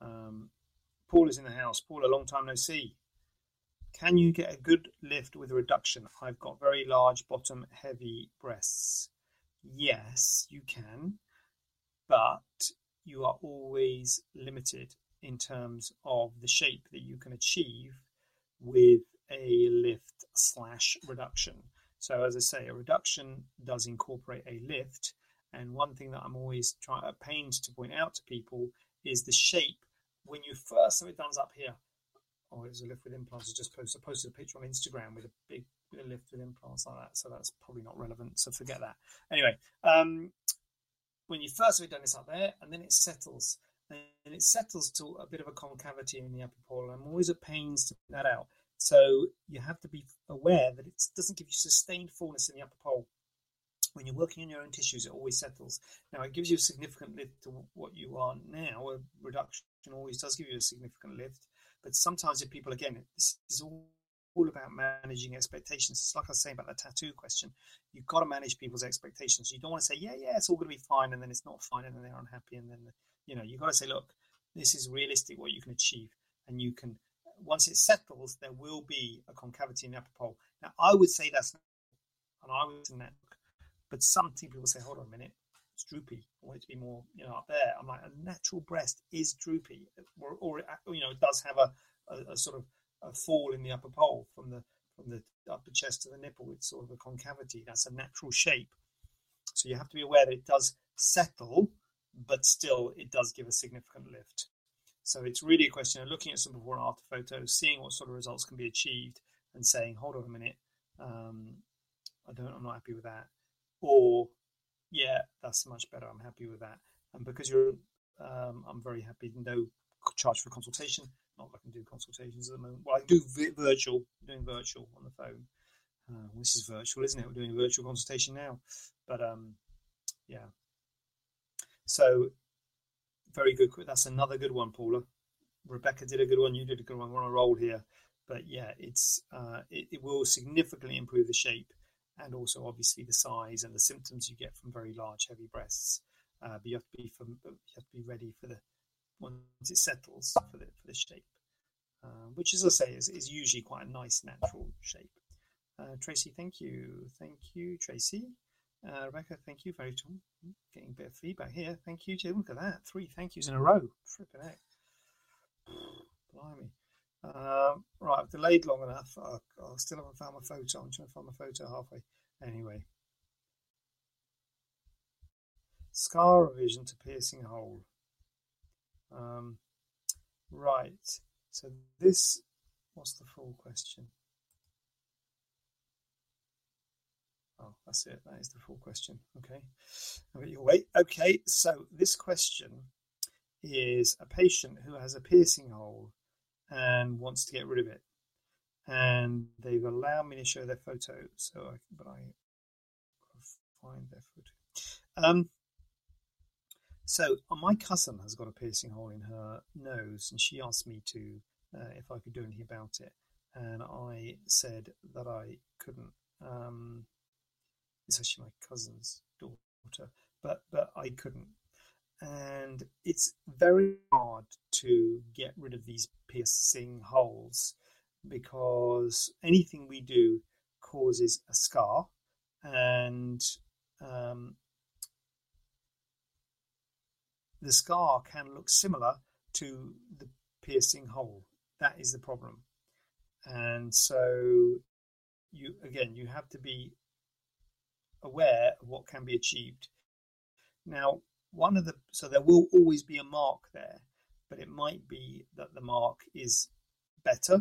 Um, Paul is in the house. Paul, a long time no see. Can you get a good lift with a reduction? I've got very large bottom heavy breasts. Yes, you can, but you are always limited in terms of the shape that you can achieve with a lift slash reduction. So, as I say, a reduction does incorporate a lift. And one thing that I'm always trying at pains to point out to people is the shape when you first so it done up here. Oh, it's a lift with implants. I just posted, posted a picture on Instagram with a big a lift with implants like that, so that's probably not relevant. So forget that. Anyway, um, when you first have it done it's up there, and then it settles, and it settles to a bit of a concavity in the upper pole. I'm always at pains to put that out. So you have to be aware that it doesn't give you sustained fullness in the upper pole. When you're working on your own tissues, it always settles. Now, it gives you a significant lift to what you are now. A reduction always does give you a significant lift, But sometimes if people, again, this is all all about managing expectations. It's like I was saying about the tattoo question. You've got to manage people's expectations. You don't want to say, yeah, yeah, it's all going to be fine, and then it's not fine, and then they're unhappy, and then you know you've got to say, look, this is realistic what you can achieve, and you can. Once it settles, there will be a concavity in the upper pole. Now, I would say that's, and I would say that, but some people say, hold on a minute, it's droopy. I want it to be more, you know, up there. I'm like, a natural breast is droopy, or, or you know, it does have a, a, a sort of a fall in the upper pole from the from the upper chest to the nipple. It's sort of a concavity. That's a natural shape. So you have to be aware that it does settle, but still it does give a significant lift. So it's really a question of looking at some before and after photos, seeing what sort of results can be achieved, and saying, "Hold on a minute, um, I don't, I'm not happy with that," or "Yeah, that's much better. I'm happy with that." And because you're, um, I'm very happy. No charge for consultation not like I can do consultations at the moment. Well, I do vi- virtual, doing virtual on the phone. Uh, this is virtual, isn't it? We're doing a virtual consultation now, but um, yeah. So very good. That's another good one, Paula. Rebecca did a good one. You did a good one. We're on a roll here, but yeah, it's uh, it, it will significantly improve the shape and also obviously the size and the symptoms you get from very large, heavy breasts. Uh, but you have to be from, you have to be ready for the once it settles for the for the shape, uh, which, as I say, is, is usually quite a nice natural shape. Uh, Tracy, thank you, thank you, Tracy. Uh, Rebecca, thank you. Very tall. Getting a bit of feedback here. Thank you, Jim. Look at that. Three thank yous in a row. Flipping. Blimey. Um, right, I've delayed long enough. I, I still haven't found my photo. I'm trying to find my photo halfway. Anyway. Scar revision to piercing hole. Um, right. So this, what's the full question? Oh, that's it. That is the full question. Okay. you wait. Okay. So this question is a patient who has a piercing hole and wants to get rid of it. And they've allowed me to show their photo. So, I, but I find their photo. Um, so uh, my cousin has got a piercing hole in her nose, and she asked me to uh, if I could do anything about it, and I said that I couldn't. Um, it's actually my cousin's daughter, but but I couldn't, and it's very hard to get rid of these piercing holes because anything we do causes a scar, and um, the scar can look similar to the piercing hole. That is the problem. And so you again you have to be aware of what can be achieved. Now, one of the so there will always be a mark there, but it might be that the mark is better,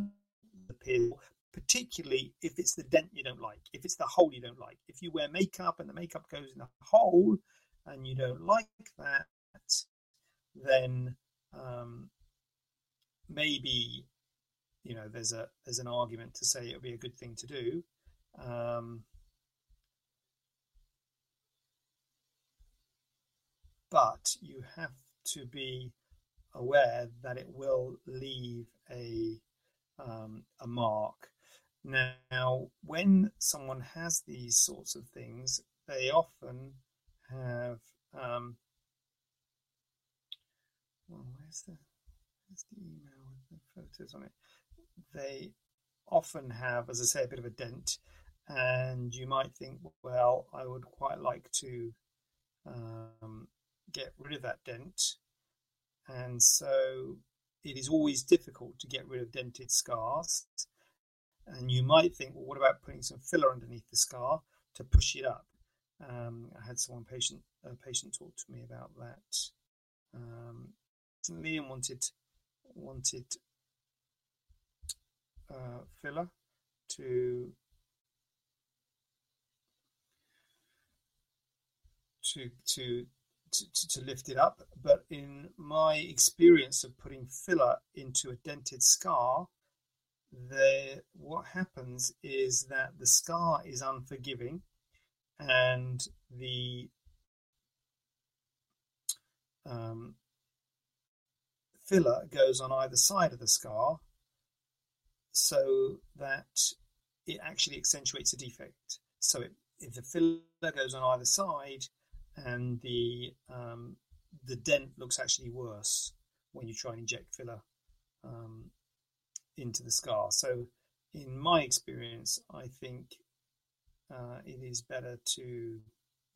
the particularly if it's the dent you don't like, if it's the hole you don't like. If you wear makeup and the makeup goes in a hole and you don't like that, then um, maybe you know there's a there's an argument to say it would be a good thing to do. Um, but you have to be aware that it will leave a um, a mark. Now, when someone has these sorts of things, they often have um, well, where's the where's the email with the photos on it? They often have, as I say, a bit of a dent, and you might think, well, I would quite like to um, get rid of that dent, and so it is always difficult to get rid of dented scars. And you might think, well, what about putting some filler underneath the scar to push it up? Um, I had someone patient a patient talk to me about that. Um, recently and wanted wanted uh, filler to to to to, to lift it up. But in my experience of putting filler into a dented scar, the what happens is that the scar is unforgiving, and the um, filler goes on either side of the scar so that it actually accentuates a defect. So it, if the filler goes on either side, and the um, the dent looks actually worse when you try and inject filler um, into the scar. So, in my experience, I think uh, it is better to.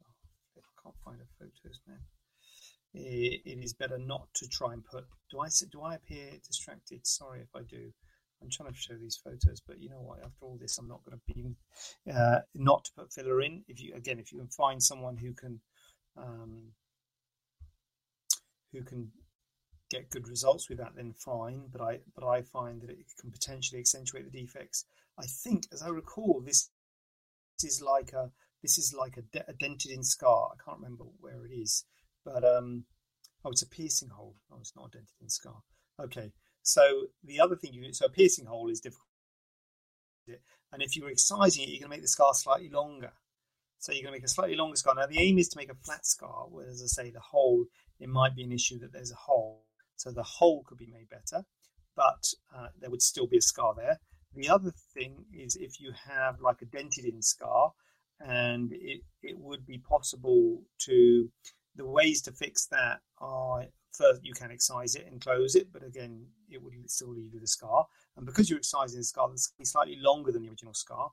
Oh, I can't find the photos, man. It, it is better not to try and put. Do I do I appear distracted? Sorry if I do. I'm trying to show these photos, but you know what? After all this, I'm not going to be uh, not to put filler in. If you again, if you can find someone who can um, who can get good results with that, then fine. But I but I find that it can potentially accentuate the defects. I think, as I recall, this, this is like a this is like a, de- a dented in scar. I can't remember where it is, but um, oh, it's a piercing hole. Oh, it's not a dented in scar. Okay, so the other thing you so a piercing hole is difficult, and if you're excising it, you're going to make the scar slightly longer. So you're going to make a slightly longer scar. Now the aim is to make a flat scar, where, as I say, the hole it might be an issue that there's a hole, so the hole could be made better, but uh, there would still be a scar there. The other thing is if you have like a dented in scar, and it, it would be possible to the ways to fix that are first you can excise it and close it, but again, it would still leave you the scar. And because you're excising the scar, that's slightly longer than the original scar.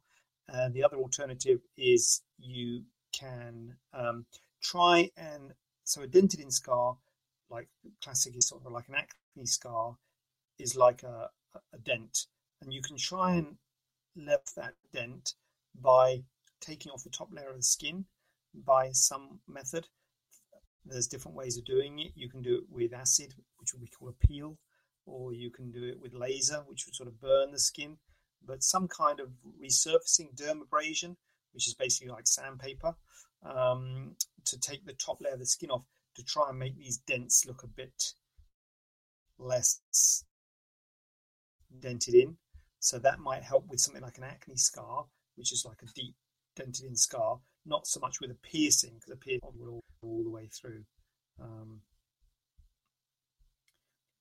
The other alternative is you can um, try and so a dented in scar, like classic is sort of like an acne scar, is like a, a dent, and you can try and level that dent by taking off the top layer of the skin by some method. There's different ways of doing it. You can do it with acid, which we call a peel, or you can do it with laser, which would sort of burn the skin. But some kind of resurfacing dermabrasion, which is basically like sandpaper, um, to take the top layer of the skin off to try and make these dents look a bit less dented in. So that might help with something like an acne scar, which is like a deep dented in scar, not so much with a piercing because a piercing will all, all the way through. Um,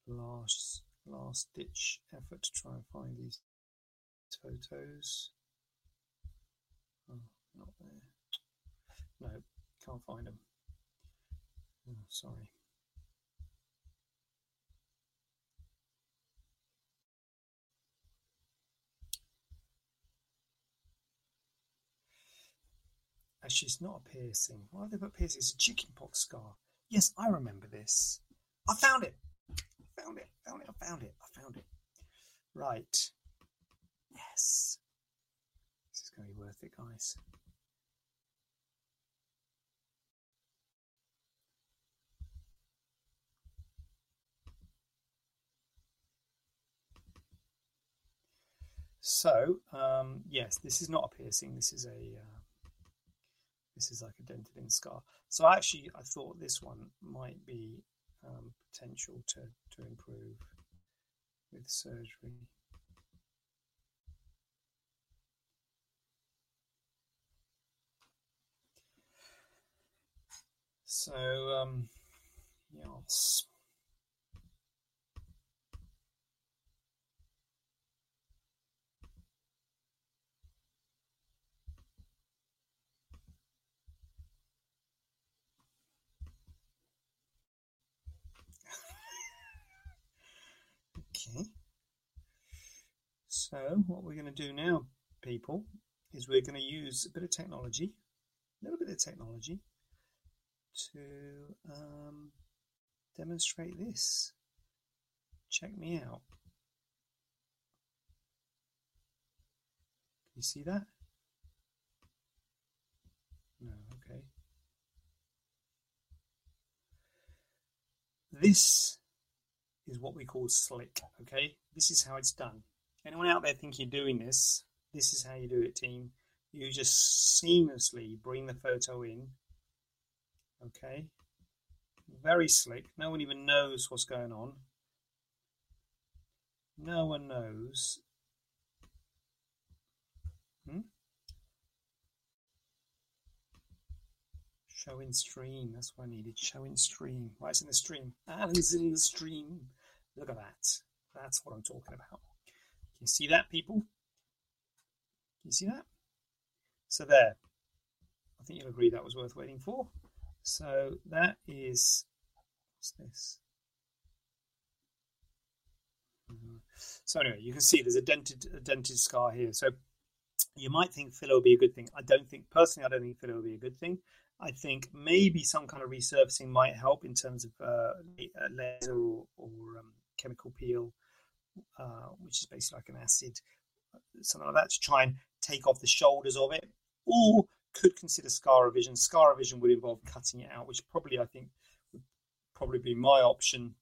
last last ditch effort to try and find these photos. Oh, not there. No, can't find them. Oh, sorry. Actually, it's not a piercing. Why have they put piercing? It's a chickenpox scar. Yes, I remember this. I found it. I found it. Found it. I found it. I found it. Right. Yes. This is going to be worth it, guys. So, um, yes, this is not a piercing. This is a uh, this is like a dented in scar. So actually, I thought this one might be um, potential to to improve with surgery. So, um, yes. Okay. So what we're going to do now, people, is we're going to use a bit of technology, a little bit of technology, to um, demonstrate this. Check me out. Can you see that? No, okay. This is what we call slick. Okay, this is how it's done. Anyone out there think you're doing this? This is how you do it, team. You just seamlessly bring the photo in. Okay, very slick. No one even knows what's going on. No one knows. Hmm? Show in stream. That's what I needed. Show in stream. Right, it's in the stream. Alan's in the stream. Look at that. That's what I'm talking about. you see that, people? Can you see that? So there. I think you'll agree that was worth waiting for. So that is what's this? So anyway, you can see there's a dented a dented scar here. So you might think filler will be a good thing. I don't think personally. I don't think filler will be a good thing. I think maybe some kind of resurfacing might help in terms of uh, laser or, or um, chemical peel, uh, which is basically like an acid, something like that, to try and take off the shoulders of it. Or could consider scar revision. Scar revision would involve cutting it out, which probably I think would probably be my option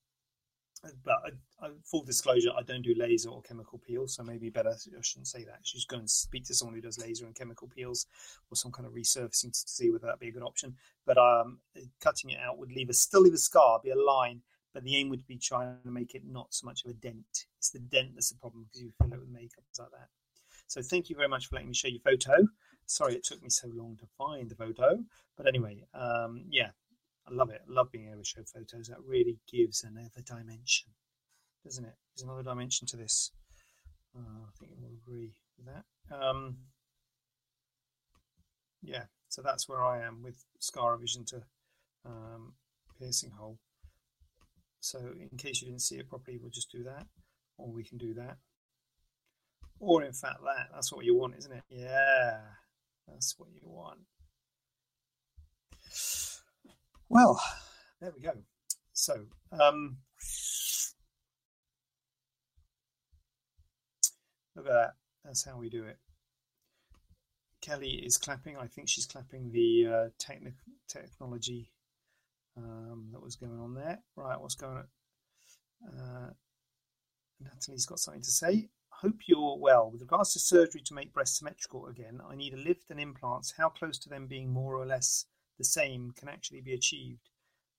but I, I, full disclosure, I don't do laser or chemical peels, so maybe better I shouldn't say that. She's going to speak to someone who does laser and chemical peels or some kind of resurfacing to see whether that'd be a good option. But um, uh, cutting it out would leave a still leave a scar, be a line, but the aim would be trying to make it not so much of a dent. It's the dent that's the problem because you fill it with makeup like that. So thank you very much for letting me show you photo. Sorry it took me so long to find the photo, but anyway, um, yeah, I love it. I love being able to show photos. That really gives another dimension, doesn't it? There's another dimension to this. Uh, I think we'll agree with that. Um, yeah, so that's where I am with scar revision to um, piercing hole. So in case you didn't see it properly, we'll just do that, or we can do that, or in fact that. That's what you want, isn't it? Yeah, that's what you want. Well, there we go. So, um, look at that. That's how we do it. Kelly is clapping. I think she's clapping the uh, techni- technology um, that was going on there. Right, what's going on? Uh, Natalie's got something to say. Hope you're well. With regards to surgery to make breasts symmetrical again, I need a lift and implants. How close to them being more or less the same can actually be achieved.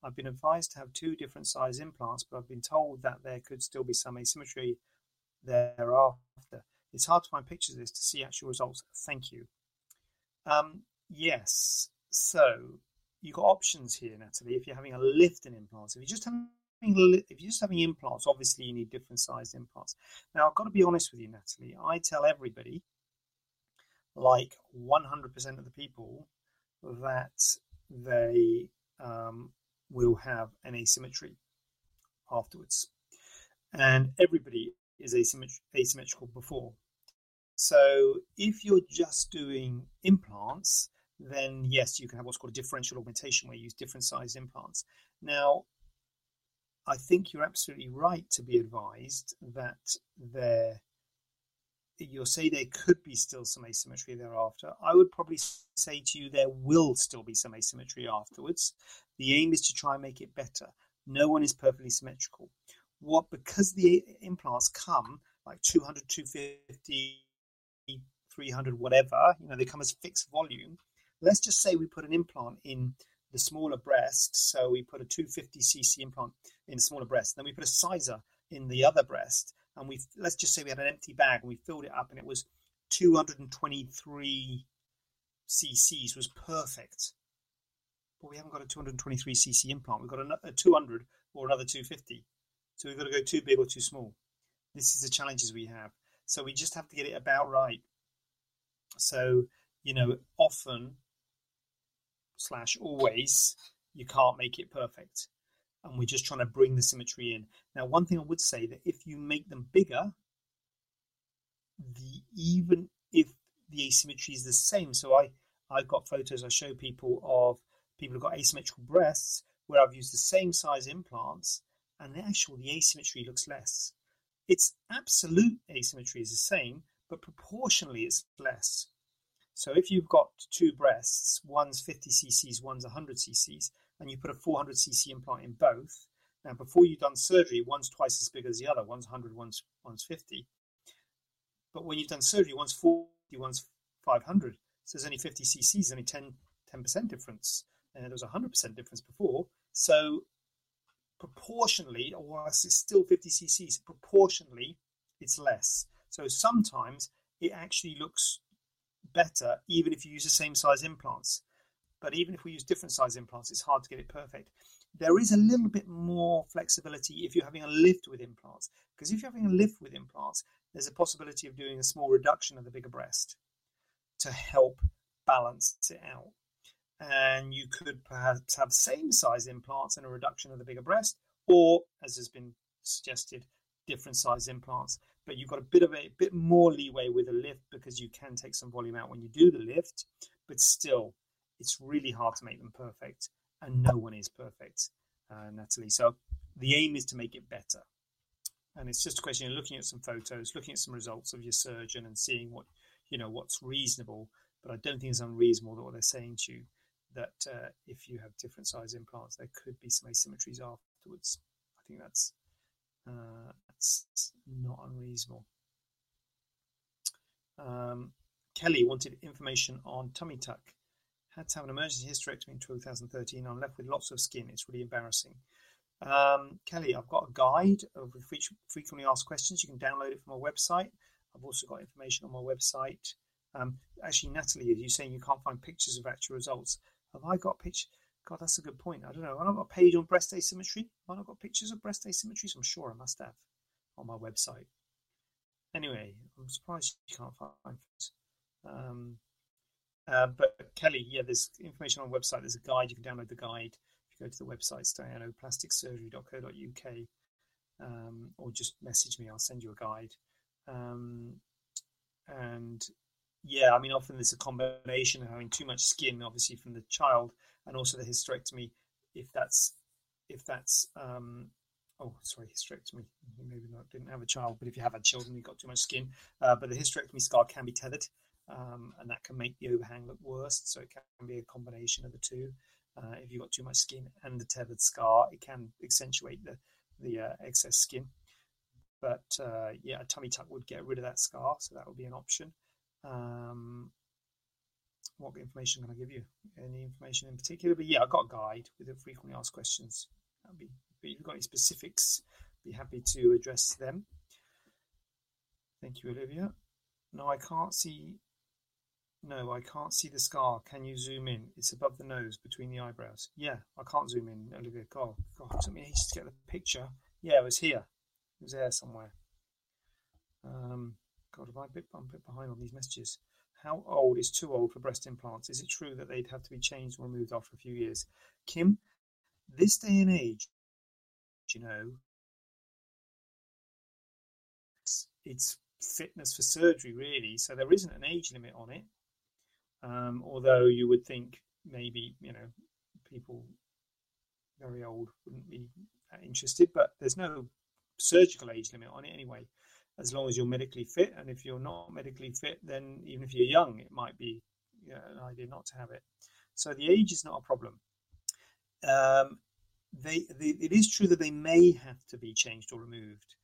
I've been advised to have two different size implants, but I've been told that there could still be some asymmetry thereafter. It's hard to find pictures of this to see actual results. Thank you. Um, yes, so you've got options here, Natalie. If you're having a lift in implants, if you're just having if you're just having implants, obviously you need different sized implants. Now I've got to be honest with you, Natalie. I tell everybody, like 100% of the people, that they um, will have an asymmetry afterwards. And everybody is asymmet- asymmetrical before. So if you're just doing implants, then yes, you can have what's called a differential augmentation where you use different sized implants. Now, I think you're absolutely right to be advised that there you'll say there could be still some asymmetry thereafter. I would probably say to you there will still be some asymmetry afterwards. The aim is to try and make it better. No one is perfectly symmetrical. What because the implants come like 200, 250, 300, whatever, you know, they come as fixed volume. Let's just say we put an implant in the smaller breast. So we put a 250cc implant in the smaller breast. Then we put a sizer in the other breast. And we let's just say we had an empty bag and we filled it up and it was 223 cc's was perfect. But we haven't got a 223 cc implant. We've got a, 200 or another 250 so we've got to go too big or too small. This is the challenges we have. So we just have to get it about right. So you know often slash always you can't make it perfect and we're just trying to bring the symmetry in. Now, one thing I would say that if you make them bigger, the even if the asymmetry is the same, so I I've got photos I show people of people who've got asymmetrical breasts where I've used the same size implants, and the actual the asymmetry looks less. Its absolute asymmetry is the same, but proportionally it's less. So if you've got two breasts, one's 50 cc's, one's 100 cc's, and you put a 400cc implant in both. Now, before you've done surgery, one's twice as big as the other. One's 100, one's, one's 50. But when you've done surgery, one's 40, one's 500. So there's only 50 cc's, only 10, 10% difference. And there was a 100% difference before. So proportionally, whilst it's still 50 cc's, proportionally, it's less. So sometimes it actually looks better even if you use the same size implants. But even if we use different size implants, it's hard to get it perfect. There is a little bit more flexibility if you're having a lift with implants. Because if you're having a lift with implants, there's a possibility of doing a small reduction of the bigger breast to help balance it out. And you could perhaps have same size implants and a reduction of the bigger breast, or as has been suggested, different size implants. But you've got a bit of a, a bit more leeway with a lift because you can take some volume out when you do the lift, but still, it's really hard to make them perfect, and no one is perfect, uh, Natalie. So the aim is to make it better. And it's just a question of looking at some photos, looking at some results of your surgeon, and seeing what you know what's reasonable. But I don't think it's unreasonable that what they're saying to you that uh, if you have different size implants, there could be some asymmetries afterwards. I think that's uh, that's not unreasonable. Um, Kelly wanted information on tummy tuck. Had to have an emergency hysterectomy in 2013. I'm left with lots of skin. It's really embarrassing. Um, Kelly, I've got a guide of frequently asked questions. You can download it from our website. I've also got information on my website. Um, actually, Natalie, are you saying you can't find pictures of actual results? Have I got pictures? God, that's a good point. I don't know. I've got a page on breast asymmetry. I've I got pictures of breast asymmetries? I'm sure I must have on my website. Anyway, I'm surprised you can't find this. Um, uh, but Kelly, yeah, there's information on the website. There's a guide. You can download the guide if you go to the website, staianoplasticsurgery.co.uk, um, or just message me. I'll send you a guide. Um, and yeah, I mean, often there's a combination of having too much skin, obviously, from the child, and also the hysterectomy. If that's if that's um, oh sorry hysterectomy. Maybe not didn't have a child but if you have had children you've got too much skin. Uh, but the hysterectomy scar can be tethered um, and that can make the overhang look worse. So it can be a combination of the two. Uh, if you've got too much skin and the tethered scar it can accentuate the the uh, excess skin. But uh, yeah a tummy tuck would get rid of that scar so that would be an option. Um, what information can I give you? Any information in particular? But yeah, I've got a guide with the frequently asked questions. Be, but if you've got any specifics, be happy to address them. Thank you, Olivia. No, I can't see. No, I can't see the scar. Can you zoom in? It's above the nose, between the eyebrows. Yeah, I can't zoom in, Olivia. God, God, it took me ages to get the picture. Yeah, it was here. It was there somewhere. Um, God, am I a bit, I'm a bit behind on these messages. How old is too old for breast implants? Is it true that they'd have to be changed or removed after a few years? Kim, this day and age, you know, it's, it's fitness for surgery, really. So there isn't an age limit on it. Um, although you would think maybe, you know, people very old wouldn't be interested, but there's no surgical age limit on it anyway as long as you're medically fit. And if you're not medically fit, then even if you're young, it might be you know, an idea not to have it. So the age is not a problem. Um, they, they, it is true that they may have to be changed or removed.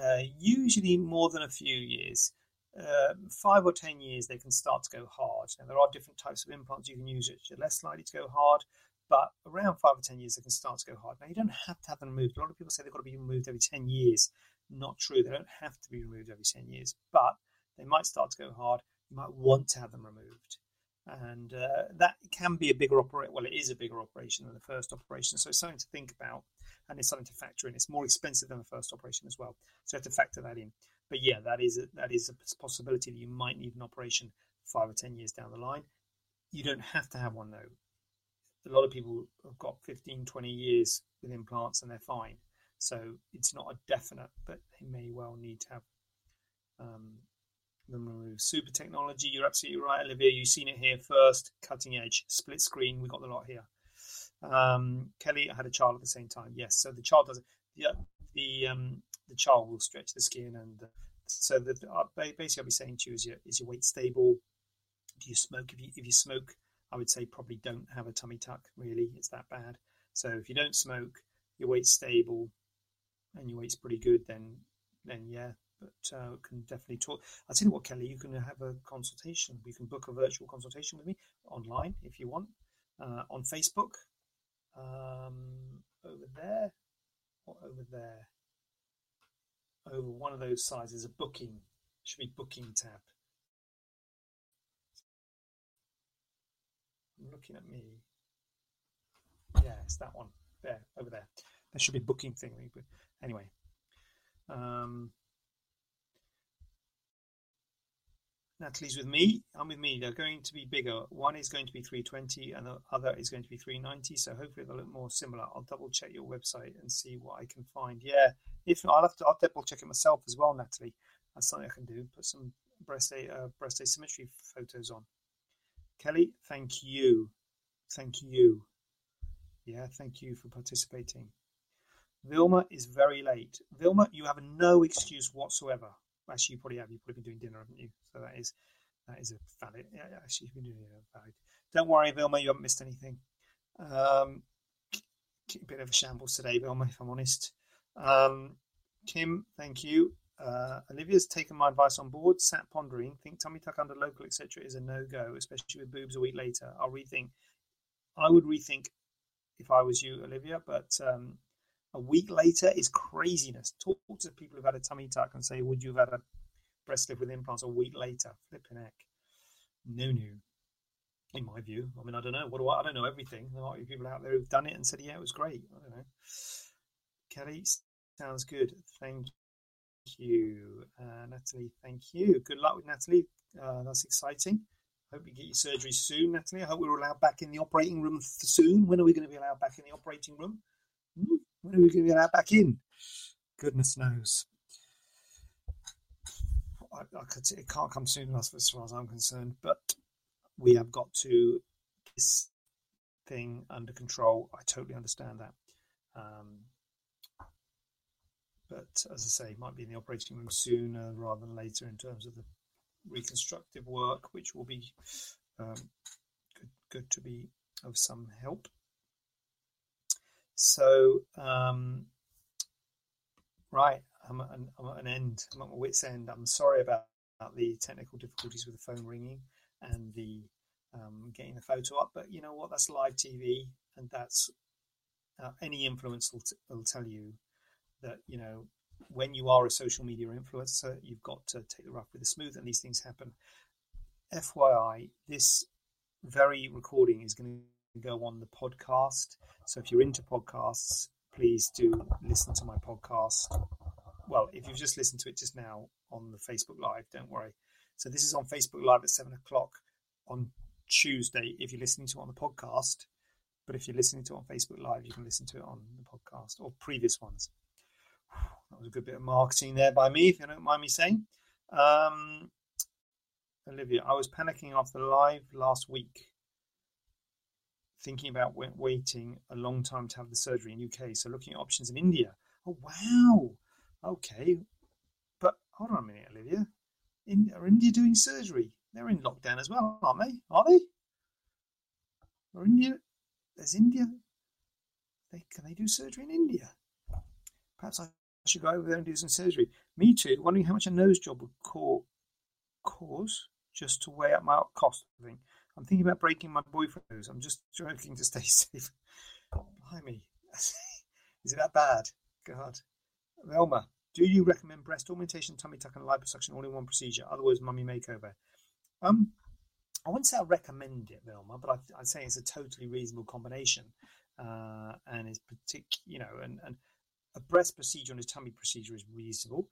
Uh, usually more than a few years. Uh, five or ten years, they can start to go hard. Now, there are different types of implants you can use which are less likely to go hard, but around five or ten years, they can start to go hard. Now, you don't have to have them removed. A lot of people say they've got to be removed every 10 years not true. They don't have to be removed every 10 years, but they might start to go hard. You might want to have them removed. And uh, that can be a bigger operation. Well, it is a bigger operation than the first operation. So it's something to think about and it's something to factor in. It's more expensive than the first operation as well. So you have to factor that in. But yeah, that is a, that is a possibility that you might need an operation five or 10 years down the line. You don't have to have one though. A lot of people have got 15, 20 years with implants and they're fine. So it's not a definite, but they may well need to have um, them removed. Super technology, you're absolutely right, Olivia. You've seen it here first. Cutting edge, split screen. We got the lot here. Um, Kelly had a child at the same time. Yes, so the child does the the um, the child will stretch the skin, and uh, so the uh, basically I'll be saying to you is your is your weight stable? Do you smoke? If you if you smoke, I would say probably don't have a tummy tuck. Really, it's that bad. So if you don't smoke, your weight's stable, and your weight's pretty good, then then yeah, but uh, can definitely talk. I'll tell you what, Kelly, you can have a consultation. You can book a virtual consultation with me online if you want uh, on Facebook. Um, over there or over there. Over one of those sides is a booking. Should be booking tab. I'm looking at me. Yeah, it's that one there over there. There should be booking thing. Anyway, um, Natalie's with me. I'm with me. They're going to be bigger. One is going to be 320 and the other is going to be 390. So hopefully they'll look more similar. I'll double check your website and see what I can find. Yeah, if I'll have to, I'll double check it myself as well, Natalie. That's something I can do. Put some breast uh, breast asymmetry photos on. Kelly, thank you, thank you. Yeah, thank you for participating. Vilma is very late. Vilma, you have no excuse whatsoever. Actually, you probably have. You've probably been doing dinner, haven't you? So that is that is a valid. Yeah, actually, you've been doing dinner. Valid. Don't worry, Vilma. You haven't missed anything. Um, a bit of a shambles today, Vilma, if I'm honest. Um, Kim, thank you. Uh, Olivia's taken my advice on board. Sat pondering. Think tummy tuck under local, etc., is a no go, especially with boobs a week later. I'll rethink. I would rethink if I was you, Olivia, but um, a week later is craziness. Talk to people who've had a tummy tuck and say, would you have had a breast lift with implants a week later? Flipping heck. No, no. In my view, I mean, I don't know. What do I? I don't know everything. There might be people out there who've done it and said, "Yeah, it was great." I don't know. Kelly, sounds good. Thank you, uh, Natalie. Thank you. Good luck with Natalie. Uh, that's exciting. Hope you get your surgery soon, Natalie. I hope we're allowed back in the operating room soon. When are we going to be allowed back in the operating room? Hmm? When are we going to get that back in? Goodness knows. I, I could, it can't come soon enough as far as I'm concerned, but we have got to this thing under control. I totally understand that. Um, but as I say, might be in the operating room sooner rather than later in terms of the reconstructive work, which will be um, good, good to be of some help. So, um, right, I'm at, an, I'm at an end. I'm at my wit's end. I'm sorry about, about the technical difficulties with the phone ringing and the um, getting the photo up, but you know what? That's live TV, and that's uh, any influencer will, t- will tell you that you know when you are a social media influencer, you've got to take the rough with the smooth, and these things happen. FYI, this very recording is going to go on the podcast. So if you're into podcasts, please do listen to my podcast. Well, if you've just listened to it just now on the Facebook Live, don't worry. So this is on Facebook Live at seven o'clock on Tuesday if you're listening to it on the podcast. But if you're listening to it on Facebook Live, you can listen to it on the podcast or previous ones. That was a good bit of marketing there by me, if you don't mind me saying. Um, Olivia, I was panicking after the live last week thinking about waiting a long time to have the surgery in UK. So looking at options in India. Oh wow, okay, but hold on a minute, Olivia. In, are India doing surgery? They're in lockdown as well, aren't they? Are they? Or India? There's India. They can they do surgery in India? Perhaps I should go over there and do some surgery. Me too. Wondering how much a nose job would cause just to weigh up my cost. I think I'm thinking about breaking my boyfriend's. I'm just joking to stay safe. Blimey. Is it that bad? God. Velma, do you recommend breast augmentation, tummy tuck, and liposuction all in one procedure? Otherwise, mummy makeover. Um, I wouldn't say I recommend it, Velma, but I'd, I'd say it's a totally reasonable combination, uh, and it's particular, you know, and, and a breast procedure and a tummy procedure is reasonable.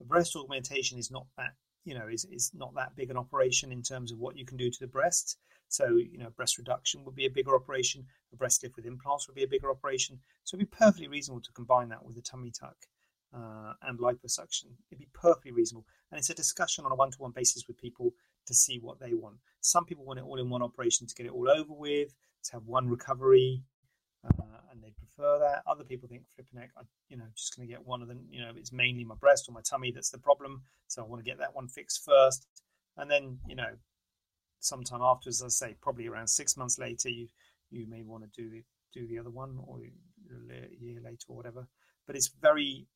A breast augmentation is not that you know is, is not that big an operation in terms of what you can do to the breast. So you know breast reduction would be a bigger operation. A breast lift with implants would be a bigger operation. So it'd be perfectly reasonable to combine that with a tummy tuck uh, and liposuction. It'd be perfectly reasonable. And it's a discussion on a one-to-one basis with people to see what they want. Some people want it all in one operation to get it all over with to have one recovery uh, prefer that. Other people think flipping neck, I, you know, just going to get one of them. You know, it's mainly my breast or my tummy that's the problem, so I want to get that one fixed first, and then you know, sometime afterwards, I say probably around six months later, you you may want to do the do the other one or a year later or whatever. But it's very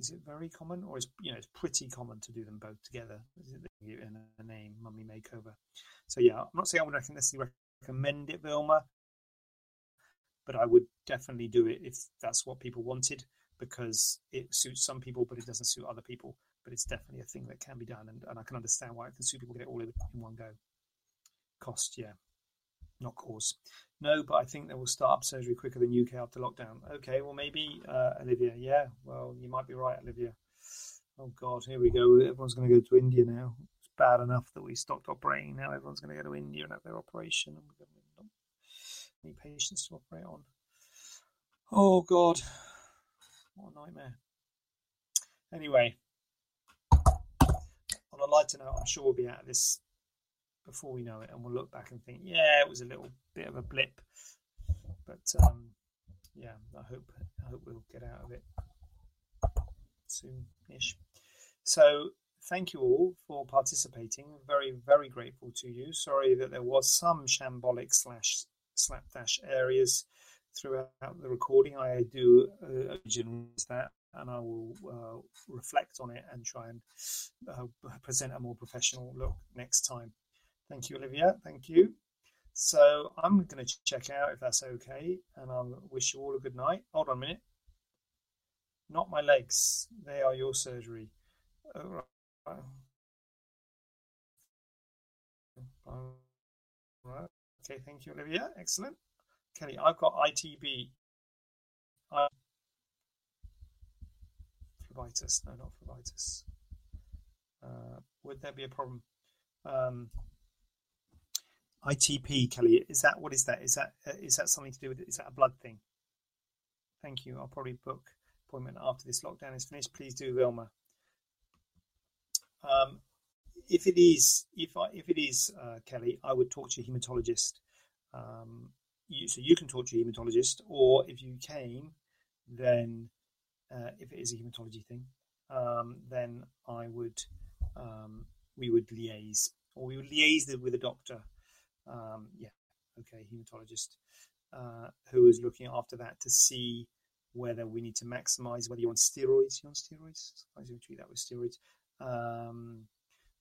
is it very common or is you know it's pretty common to do them both together Is it in a name mummy makeover so yeah i'm not saying i would necessarily recommend it vilma but I would definitely do it if that's what people wanted because it suits some people, but it doesn't suit other people. But it's definitely a thing that can be done, and, and I can understand why it can suit people get it all in, in one go. Cost, yeah, not cause. No, but I think they will start up surgery quicker than UK after lockdown. Okay, well maybe uh, Olivia. Yeah, well you might be right, Olivia. Oh God, here we go. Everyone's going to go to India now. It's bad enough that we stopped operating. Now everyone's going to go to India and have their operation. Any patients to operate on. Oh God, what a nightmare. Anyway, on a lighter note, I'm sure we'll be out of this before we know it, and we'll look back and think, yeah, it was a little bit of a blip, but um, yeah, I hope I hope we'll get out of it soon-ish. So thank you all for participating. Very very grateful to you. Sorry that there was some shambolic slash slapdash areas throughout the recording. I do uh, that and I will uh, reflect on it and try and uh, present a more professional look next time. Thank you, Olivia. Thank you. So I'm going to check out if that's okay, and I'll wish you all a good night. Hold on a minute. Not my legs. They are your surgery. Oh, right. Right. Okay, thank you, Olivia. Excellent. Kelly, I've got ITB. Phlebitis. No, not phlebitis. Uh, would there be a problem? Um, ITP, Kelly, is that what is that? Is that uh, is that something to do with it? Is that a blood thing? Thank you. I'll probably book appointment after this lockdown is finished. Please do, Wilma. Um, if it is, if I, if it is, uh, Kelly, I would talk to your hematologist. Um, you, so you can talk to your hematologist, or if you came, then uh, if it is a hematology thing, um, then I would um, we would liaise, or we would liaise with a doctor. Um, yeah, okay, hematologist uh, who is looking after that to see whether we need to maximize whether you're on steroids. You're on steroids. I we treat that with steroids. Um,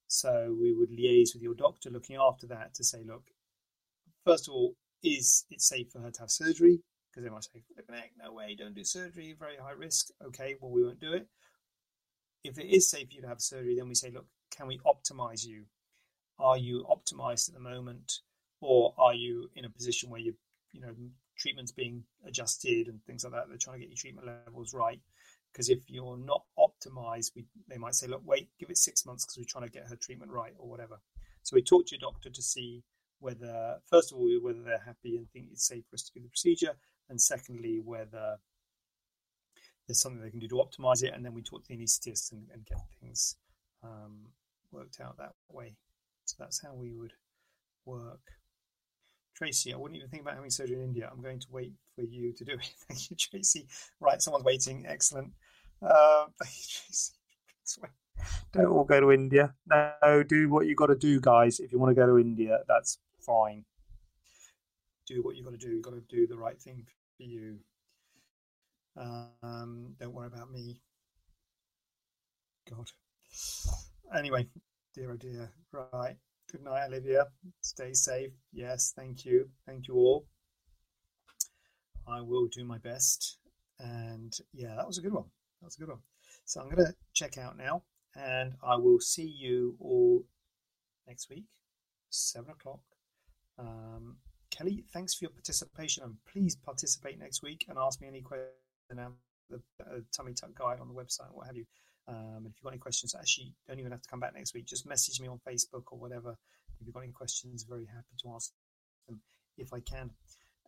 so we would liaise with your doctor looking after that to say, look, first of all, is it safe for her to have surgery? because they might say, heck, no way, don't do surgery, very high risk. Okay, well, we won't do it. If it is safe for you to have surgery, then we say, look, can we optimize you? Are you optimized at the moment, or are you in a position where you, you know, treatment's being adjusted and things like that? They're trying to get your treatment levels right. Because if you're not optimized, we, they might say, look, wait, give it six months because we're trying to get her treatment right or whatever. So we talk to your doctor to see whether, first of all, whether they're happy and think it's safe for us to do the procedure, and secondly, whether there's something they can do to optimize it, and then we talk to the anaesthetist and, and get things um, worked out that way. So that's how we would work. Tracy, I wouldn't even think about having surgery in India. I'm going to wait for you to do it. Thank you, Tracy. Right, someone's waiting. Excellent. Uh, Don't all go to India. No, do what you got to do, guys. If you want to go to India, that's fine. Do what you got to do. You've got to do the right thing for you. Um, don't worry about me. God. Anyway, dear oh dear. Right. Good night, Olivia. Stay safe. Yes, thank you. Thank you all. I will do my best. And yeah, that was a good one. That was a good one. So I'm going to check out now and I will see you all next week, seven o'clock. Um, Kelly, thanks for your participation, and please participate next week and ask me any questions. The uh, tummy tuck guide on the website, what have you. Um, if you've got any questions, actually, don't even have to come back next week. Just message me on Facebook or whatever. If you've got any questions, very happy to answer them if I can.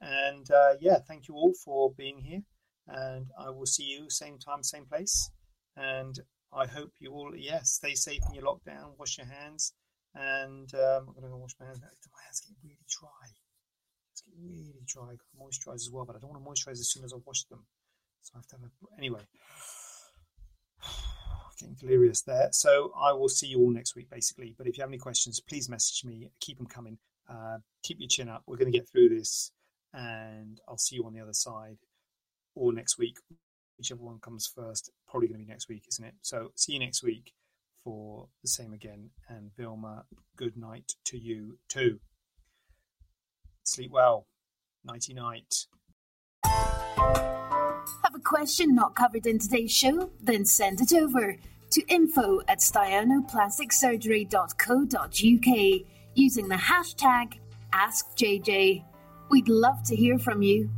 And uh, yeah, thank you all for being here. And I will see you same time, same place. And I hope you all, yes, yeah, stay safe in your lockdown. Wash your hands. And um, I'm going to go wash my hands. My hands get really dry. It's getting really dry. I moisturize as well, but I don't want to moisturize as soon as I wash them. So I have to have a. Anyway, getting delirious there. So I will see you all next week, basically. But if you have any questions, please message me. Keep them coming. Uh, keep your chin up. We're going to get through this, and I'll see you on the other side or next week, whichever one comes first. Probably going to be next week, isn't it? So see you next week for the same again. And Vilma, good night to you too. Sleep well. Nighty night. Have a question not covered in today's show? Then send it over to info at staianoplasticsurgery.co.uk using the hashtag AskJJ. We'd love to hear from you.